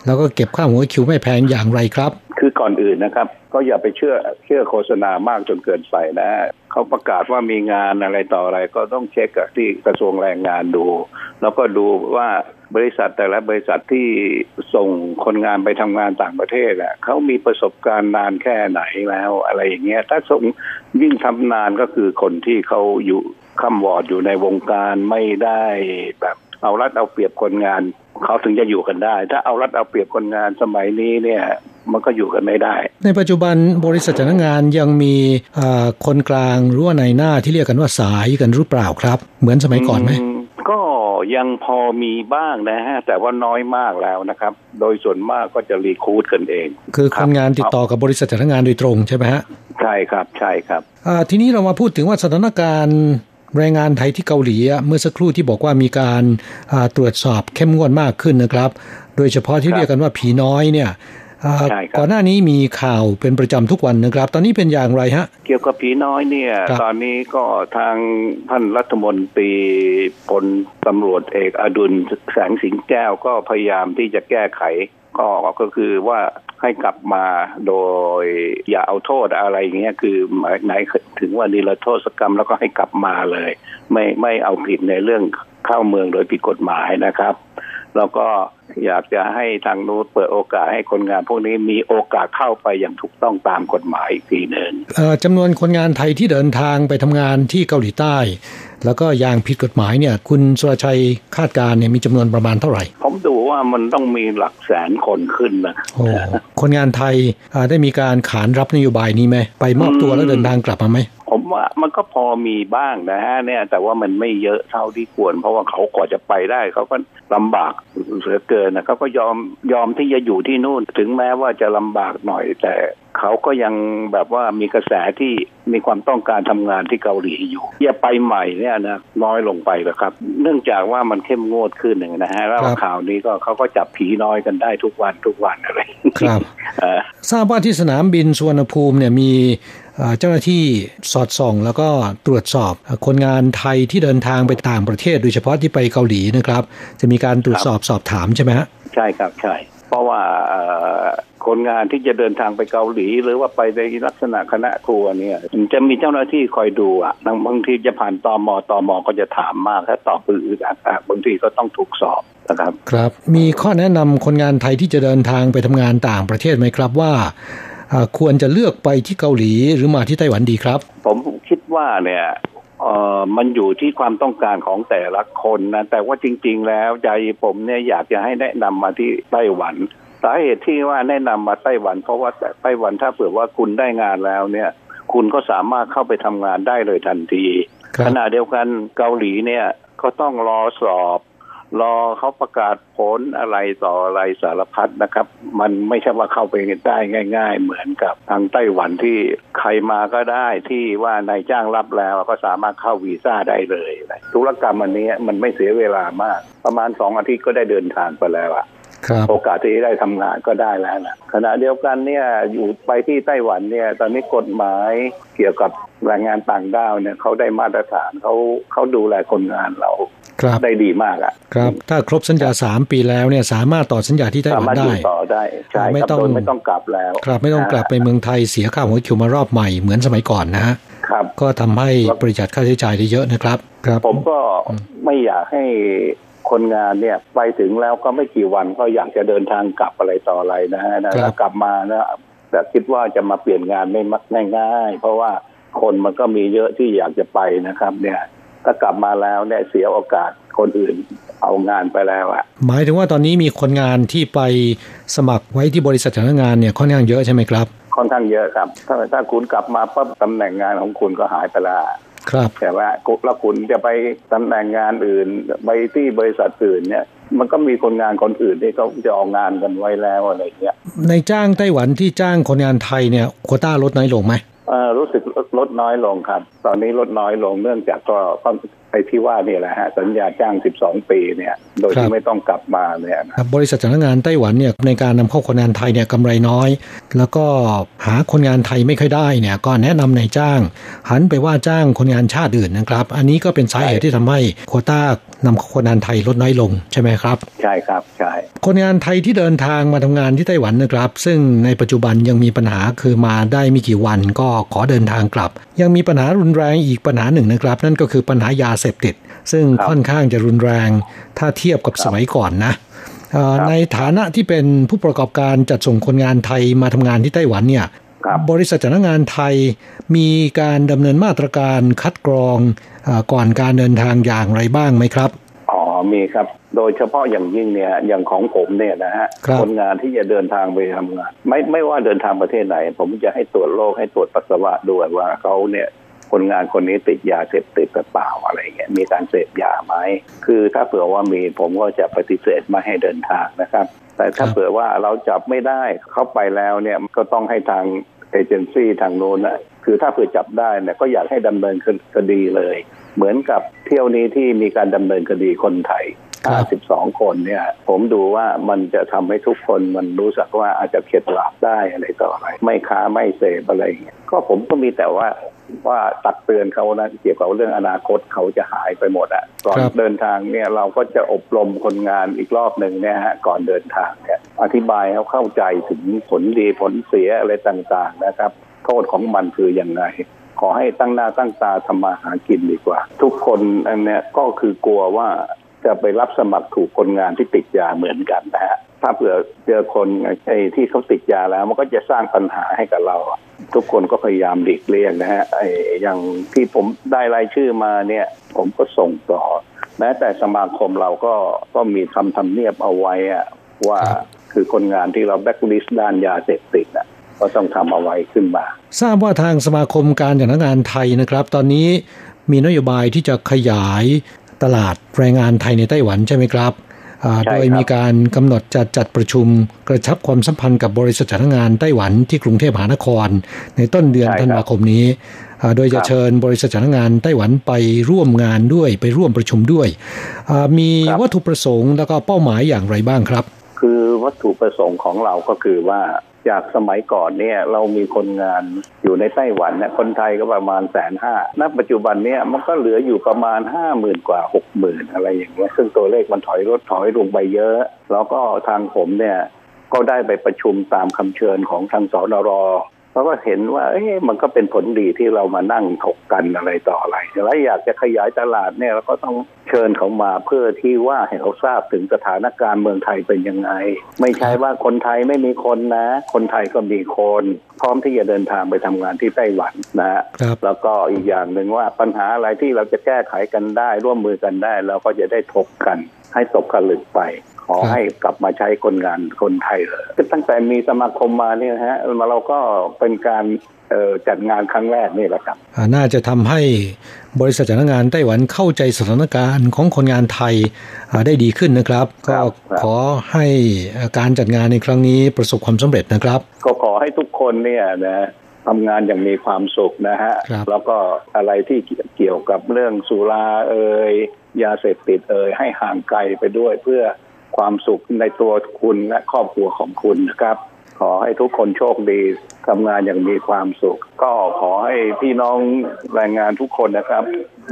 แล้วก็เก็บค่าหัวคิวไม่แพงอย่างไรครับ ก่อนอื่นนะครับ ก็อย่าไปเชื่อเชื่อโฆษณามากจนเกินไปนะเขาประกาศว่ามีงานอะไรต่ออะไร ก็ต้องเช็คที่กระทรวงแรงงานดู แล้วก็ดูว่าบริษัทแต่ละบริษัทที่ส่งคนงานไปทำงานต่างประเทศอะเขามีประสบการณ์นานแค่ไหนแล้วอะไรอย่างเงี้ย ถ้าส่งยิ่งทำนานก็คือคนที่เขาอยู่คำวอดอยู่ในวงการไม่ได้แบบ เอารัดเอาเปรียบคนงานเขาถึงจะอยู่กันได้ ถ้าเอารัดเอาเปรียบคนงานสมัยนี้เนี่ยมันก็อยู่กันไม่ได้ ในปัจจุบันบริษัทจ้างงานยังมีคนกลางหรือว่าในหน้าที่เรียกกันว่าสายกันหรือเปล่าครับ เหมือนสมัยก่อนไหมก็ยังพอมีบ้างนะฮะ แต่ว่าน้อยมากแล้วนะครับ โดยส่วนมากก็จะรีคูดกันเอง คือคนงานติดต่อกับบริษัทจ้างงานโดยตรงใช่ไหมฮะใช่ครับใช่ครับทีนี้เรามาพูดถึงว่าสถานการณ์ แรงงานไทยที่เกาหลีเมื่อสักครู่ที่บอกว่ามีการตรวจสอบเข้มงวดมากขึ้นนะครับ โดยเฉพาะที่เรียกกันว่าผีน้อยเนี่ยก่อนหน้านี้มีข่าวเป็นประจำทุกวันนะครับ ตอนนี้เป็นอย่างไรฮะ เกี่ยวกับผีน้อยเนี่ย ตอนนี้ก็ทางท่านรัฐมนตรีพลตำรวจเอกอดุลแสงสิงแก้วก็พยายามที่จะแก้ไข ก็ก็คือว่าให้กลับมาโดยอย่าเอาโทษอะไรอย่างเงี้ยคือหมายไหนถึงว่านิรโทษกรรมแล้วก็ให้กลับมาเลย ไม่ไม่เอาผิดในเรื่องเข้าเมืองโดยผิดกฎหมายนะครับ แล้วก็อยากจะให้ทางนู้นเปิดโอกาสให้คนงานพวกนี้มีโอกาสเข้าไปอย่างถูกต้องตามกฎหมายอีกทีหนึ่งจำนวนคนงานไทยที่เดินทางไปทำงานที่เกาหลีใต้ แล้วก็อย่างผิดกฎหมายเนี่ย คุณสุรชัยคาดการเนี่ยมีจำนวนประมาณเท่าไหร่ ผมดูว่ามันต้องมีหลักแสนคนขึ้นนะโอ้คนงานไทยได้มีการขานรับนโยบายนี้ไหมไปมอบตัวแล้วเดินทางกลับมาไหม ผมว่ามันก็พอมีบ้างนะฮะเนี่ย แต่ว่ามันไม่เยอะเท่าที่ควร เพราะว่าเขากว่าจะไปได้เขาก็ลำบากเหลือเกินนะเขาก็ยอมยอมที่จะอยู่ที่นู่น ถึงแม้ว่าจะลำบากหน่อย แต่เขาก็ยังแบบว่ามีกระแสที่มีความต้องการทำงานที่เกาหลีอยู่อย่าไปใหม่เนี่ยนะน้อยลงไปแล้วครับ เนื่องจากว่ามันเข้มงวดขึ้นหนึ่งนะฮะแล้วข่าวนี้ก็เขาก็จับผีน้อยกันได้ทุกวันทุกวันอะไรครับทราบว่าที่สนามบินสุวรรณภูมิเนี่ยมี เจ้าหน้าที่สอดส่อง แล้วก็ตรวจสอบคนงานไทยที่เดินทางไปต่างประเทศ โดยเฉพาะที่ไปเกาหลีนะครับ จะมีการตรวจสอบสอบถามใช่ไหมฮะใช่ครับใช่เพราะว่าคนงานที่จะเดินทางไปเกาหลี หรือว่าไปในลักษณะคณะทัวร์เนี่ยจะมีเจ้าหน้าที่คอยดูอะบางทีจะผ่านตอมอตอมอก็จะถามมากถ้าตอบอืดอัดบางทีก็ต้องถูกสอบนะครับ ครับ มีข้อแนะนำคนงานไทยที่จะเดินทางไปทำงานต่างประเทศไหมครับว่า ควรจะเลือกไปที่เกาหลีหรือมาที่ไต้หวันดีครับ ผมคิดว่าเนี่ยเออมันอยู่ที่ความต้องการของแต่ละคนนะแต่ว่าจริง ๆ แล้วใจผมเนี่ยอยากจะให้แนะนำมาที่ไต้หวันสาเหตุที่ว่าแนะนำมาไต้หวัน เพราะว่าไต้หวันถ้าเผื่อว่าคุณได้งานแล้วเนี่ย คุณก็สามารถเข้าไปทำงานได้เลยทันทีขณะเดียวกันเกาหลีเนี่ยก็ต้องรอสอบ รอเขาประกาศผลอะไรต่ออะไรสารพัดนะครับ มันไม่ใช่ว่าเข้าไปได้ง่าย ๆ เหมือนกับทางไต้หวันที่ใครมาก็ได้ที่ว่านายจ้างรับแล้วก็สามารถเข้าวีซ่าได้เลยธุรกรรมอันนี้มันไม่เสียเวลามาก ประมาณสองอาทิตย์ก็ได้เดินทางไปแล้วอะโอกาสที่ได้ทำงานก็ได้แล้วนะขณะเดียวกันเนี่ยอยู่ไปที่ไต้หวันเนี่ย ตอนนี้กฎหมายเกี่ยวกับแรงงานต่างด้าวเนี่ยเขาได้มาตรฐานเขาเขาดูแลคนงานเรา ได้ดีมากอะครับ ถ้าครบสัญญาสามปีแล้วเนี่ยสามารถต่อสัญญาที่ไต้หวันได้ต่อได้ใช่ไม่ต้องไม่ต้องกลับแล้ว ครับไม่ต้องกลับไปเมืองไทยเสียค่าหัวคิวมารอบใหม่เหมือนสมัยก่อนนะฮะครับก็ทำให้ประหยัดค่าใช้จ่ายได้เยอะนะครับ ครับ ผมก็ไม่อยากให้คนงานเนี่ยไปถึงแล้วก็ไม่กี่วันก็อยากจะเดินทางกลับอะไรต่ออะไรนะฮะแล้วกลับมานะแต่คิดว่าจะมาเปลี่ยนงานไม่มักง่ายๆเพราะว่าคนมันก็มีเยอะที่อยากจะไปนะครับ เนี่ย ถ้ากลับมาแล้วเนี่ยเสียโอกาสคนอื่นเอางานไปแล้วอะหมายถึงว่าตอนนี้มีคนงานที่ไปสมัครไว้ที่บริษัทจ้างงานเนี่ยค่อนข้างเยอะใช่ไหมครับ ค่อนข้างเยอะครับ ถ้าถ้าคุณกลับมาปั๊บตำแหน่งงานของคุณก็หายไปละครับแต่ว่าแล้วคุณจะไปตำแหน่งงานอื่นไปที่บริษัทอื่นเนี่ยมันก็มีคนงานคนอื่นที่เขาจะออกงานกันไว้แล้วอะไรเงี้ยในจ้างไต้หวันที่จ้างคนงานไทยเนี่ยโคต้าลดน้อยลงไหม รู้สึกลดน้อยลงครับ ตอนนี้ลดน้อยลงเนื่องจากก็ไอ้ที่ว่านี่แหละฮะสัญญาจ้าง 12 ปีเนี่ย โดยที่ไม่ต้องกลับมาเนี่ยครับบริษัทจ้างงานไต้หวันเนี่ยในการนำเข้าคนงานไทยเนี่ยกำไรน้อย แล้วก็หาคนงานไทยไม่ค่อยได้เนี่ย ก็แนะนำในจ้าง หันไปว่าจ้างคนงานชาติอื่นนะครับ อันนี้ก็เป็นสาเหตุที่ทำให้โคต้านำคนงานไทยลดน้อยลงใช่ไหมครับ ใช่ครับใช่คนงานไทยที่เดินทางมาทำงานที่ไต้หวันนะครับ ซึ่งในปัจจุบันยังมีปัญหาคือมาได้ไม่กี่วันก็ขอเดินทางกลับ ยังมีปัญหารุนแรงอีกปัญหาหนึ่งนะครับ นั่นก็คือปัญหายาเสพติด ซึ่งค่อนข้างจะรุนแรงถ้าเทียบกับสมัยก่อนนะในฐานะที่เป็นผู้ประกอบการจัดส่งคนงานไทยมาทำงานที่ไต้หวันเนี่ยบริษัทจ้างงานไทยมีการดำเนินมาตรการคัดกรองก่อนการเดินทางอย่างไรบ้างไหมครับอ๋อมีครับ โดยเฉพาะอย่างยิ่งเนี่ยอย่างของผมเนี่ยนะฮะคคนงานที่จะเดินทางไปทำงาน ไม่ไม่ว่าเดินทางประเทศไหน ผมจะให้ตรวจโรคให้ตรวจปัสสาวะด้วยว่าเขาเนี่ย คนงานคนนี้ติดยาเสพติดหรือเปล่าอะไรเงี้ยมีการเสพยาไหมคือถ้าเผื่อว่ามีผมก็จะปฏิเสธไม่ให้เดินทางนะครับ แต่ถ้าเผื่อว่าเราจับไม่ได้เข้าไปแล้วเนี่ยก็ต้องให้ทางเอเจนซี่ทางโน้นนะคือถ้าเผื่อจับได้เนี่ยก็อยากให้ดำเนินคดีเลย เหมือนกับเที่ยวนี้ที่มีการดำเนินคดีคนไทย 52 คนเนี่ย ผมดูว่ามันจะทำให้ทุกคนมันรู้สึกว่าอาจจะเข็ดหลาบได้อะไรต่ออะไร ไม่ค้าไม่เสพอะไรเงี้ยก็ผมก็มีแต่ว่าว่าตักเตือนเขานะเกี่ยวกับเรื่องอนาคตเขาจะหายไปหมดอะก่อนเดินทางเนี่ยเราก็จะอบรมคนงานอีกรอบหนึ่งเนี่ยฮะก่อนเดินทางเนี่ยอธิบายเขาเข้าใจถึงผลดีผลเสียอะไรต่างๆนะครับโทษของมันคืออย่างไรขอให้ตั้งหน้าตั้งตาทำมาหากินดีกว่า ทุกคนอันเนี้ยก็คือกลัวว่า จะไปรับสมัครถูกคนงานที่ติดยาเหมือนกันนะฮะถ้าเผื่อเจอคนไอ้ที่เขาติดยาแล้ว มันก็จะสร้างปัญหาให้กับเรา ทุกคนก็พยายามหลีกเลี่ยงนะฮะไอ้อย่างที่ผมได้รายชื่อมาเนี่ย ผมก็ส่งต่อแม้แต่สมาคมเราก็ก็มีทำทำเนียบเอาไว้อะว่าคือคนงานที่เราแบ็กลิสต์ด้านยาเสพติดอะก็ต้องทำเอาไว้ขึ้นมา ทราบว่าทางสมาคมการจัดงานไทยนะครับ ตอนนี้มีนโยบายที่จะขยาย ตลาดแรงงานไทยในไต้หวันใช่ไหมครับโดยมีการกำหนดจัดจัดประชุมกระชับความสัมพันธ์กับบริษัทจ้างงานไต้หวันที่กรุงเทพมหานคร ในต้นเดือนธันวาคมนี้ โดยจะเชิญบริษัทจ้างงานไต้หวันไปร่วมงานด้วยไปร่วมประชุมด้วย มีวัตถุประสงค์แล้วก็เป้าหมายอย่างไรบ้างครับ คือวัตถุประสงค์ของเราก็คือว่า จากสมัยก่อนเนี่ยเรามีคนงานอยู่ในไต้หวันเนี่ยคนไทยก็ประมาณแสนห้าณปัจจุบันเนี่ยมันก็เหลืออยู่ประมาณห้าหมื่นกว่าหกหมื่นอะไรอย่างเงี้ยซึ่งตัวเลขมันถอยลดถอยลงไปเยอะ แล้วก็ทางผมเนี่ยก็ได้ไปประชุมตามคำเชิญของทางสนร เพราะว่าเห็นว่าเอ๊ะมันก็เป็นผลดีที่เรามานั่งถกกันอะไรต่ออะไรแล้วอยากจะขยายตลาดเนี่ยเราก็ต้องเชิญเขามาเพื่อที่ว่าให้เขาทราบถึงสถานการณ์เมืองไทยเป็นยังไง ไม่ใช่ว่าคนไทยไม่มีคนนะ คนไทยก็มีคน พร้อมที่จะเดินทางไปทำงานที่ไต้หวันนะฮะแล้วก็อีกอย่างหนึ่งว่าปัญหาอะไรที่เราจะแก้ไขกันได้ ร่วมมือกันได้เราก็จะได้ถกกันให้ตกผลึกไป ขอให้กลับมาใช้คนงานคนไทยเลยตั้งแต่มีสมาคมมาเนี่ยฮะมาเราก็เป็นการจัดงานครั้งแรกนี่แหละครับน่าจะทำให้บริษัทจ้างงานไต้หวันเข้าใจสถานการณ์ของคนงานไทยได้ดีขึ้นนะครับ ก็ขอให้การจัดงานในครั้งนี้ประสบความสำเร็จนะครับ ก็ขอให้ทุกคนเนี่ยนะทำงานอย่างมีความสุขนะฮะ แล้วก็อะไรที่เกี่ยวกับเรื่องสุราเอ่ยยาเสพติดเอ่ยให้ห่างไกลไปด้วยเพื่อ ความสุขในตัวคุณและครอบครัวของคุณนะครับ ขอให้ทุกคนโชคดีทำงานอย่างมีความสุข ก็ขอให้พี่น้องแรงงานทุกคนนะครับ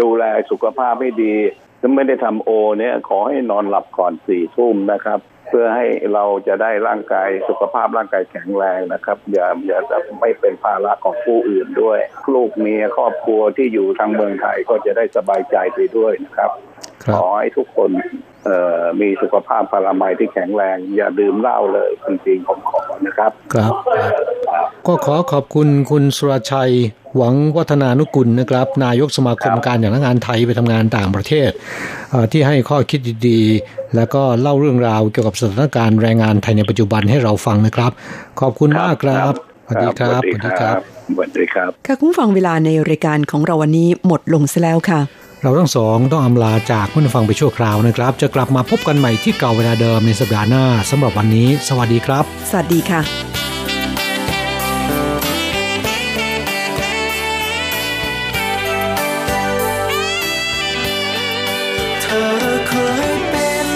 ดูแลสุขภาพให้ดีถ้าไม่ได้ทำโอ เนี่ย ขอให้นอนหลับก่อนสี่ทุ่มนะครับเพื่อให้เราจะได้ร่างกายสุขภาพร่างกายแข็งแรงนะครับ อย่าอย่าจะไม่เป็นภาระของผู้อื่นด้วย ลูกเมียครอบครัวที่อยู่ทางเมืองไทยก็จะได้สบายใจไปด้วยนะครับ ขอให้ทุกคนเอ่อมีสุขภาพพลามัยที่แข็งแรง อย่าดื่มเหล้าเลยจริงๆผมขอนะครับ ครับ ก็ขอขอบคุณคุณสุรชัย หวังวัฒนานุกุลนะครับ นายกสมาคมการอย่างงานไทยไปทำงานต่างประเทศ ที่ให้ข้อคิดดีๆ แล้วก็เล่าเรื่องราวเกี่ยวกับสถานการณ์แรงงานไทยในปัจจุบันให้เราฟังนะครับ ขอบคุณมากครับสวัสดีครับสวัสดีครับสวัสดีครับ ค่ะคุณฟังเวลาในรายการของเราวันนี้หมดลงซะแล้วค่ะ เราทั้งสองต้องอำลาจากผู้ฟังไปชั่วคราวนะครับ จะกลับมาพบกันใหม่ที่เก่าเวลาเดิมในสัปดาห์หน้าสำหรับวันนี้ สวัสดีครับ สวัสดีค่ะเธอเคยเป็น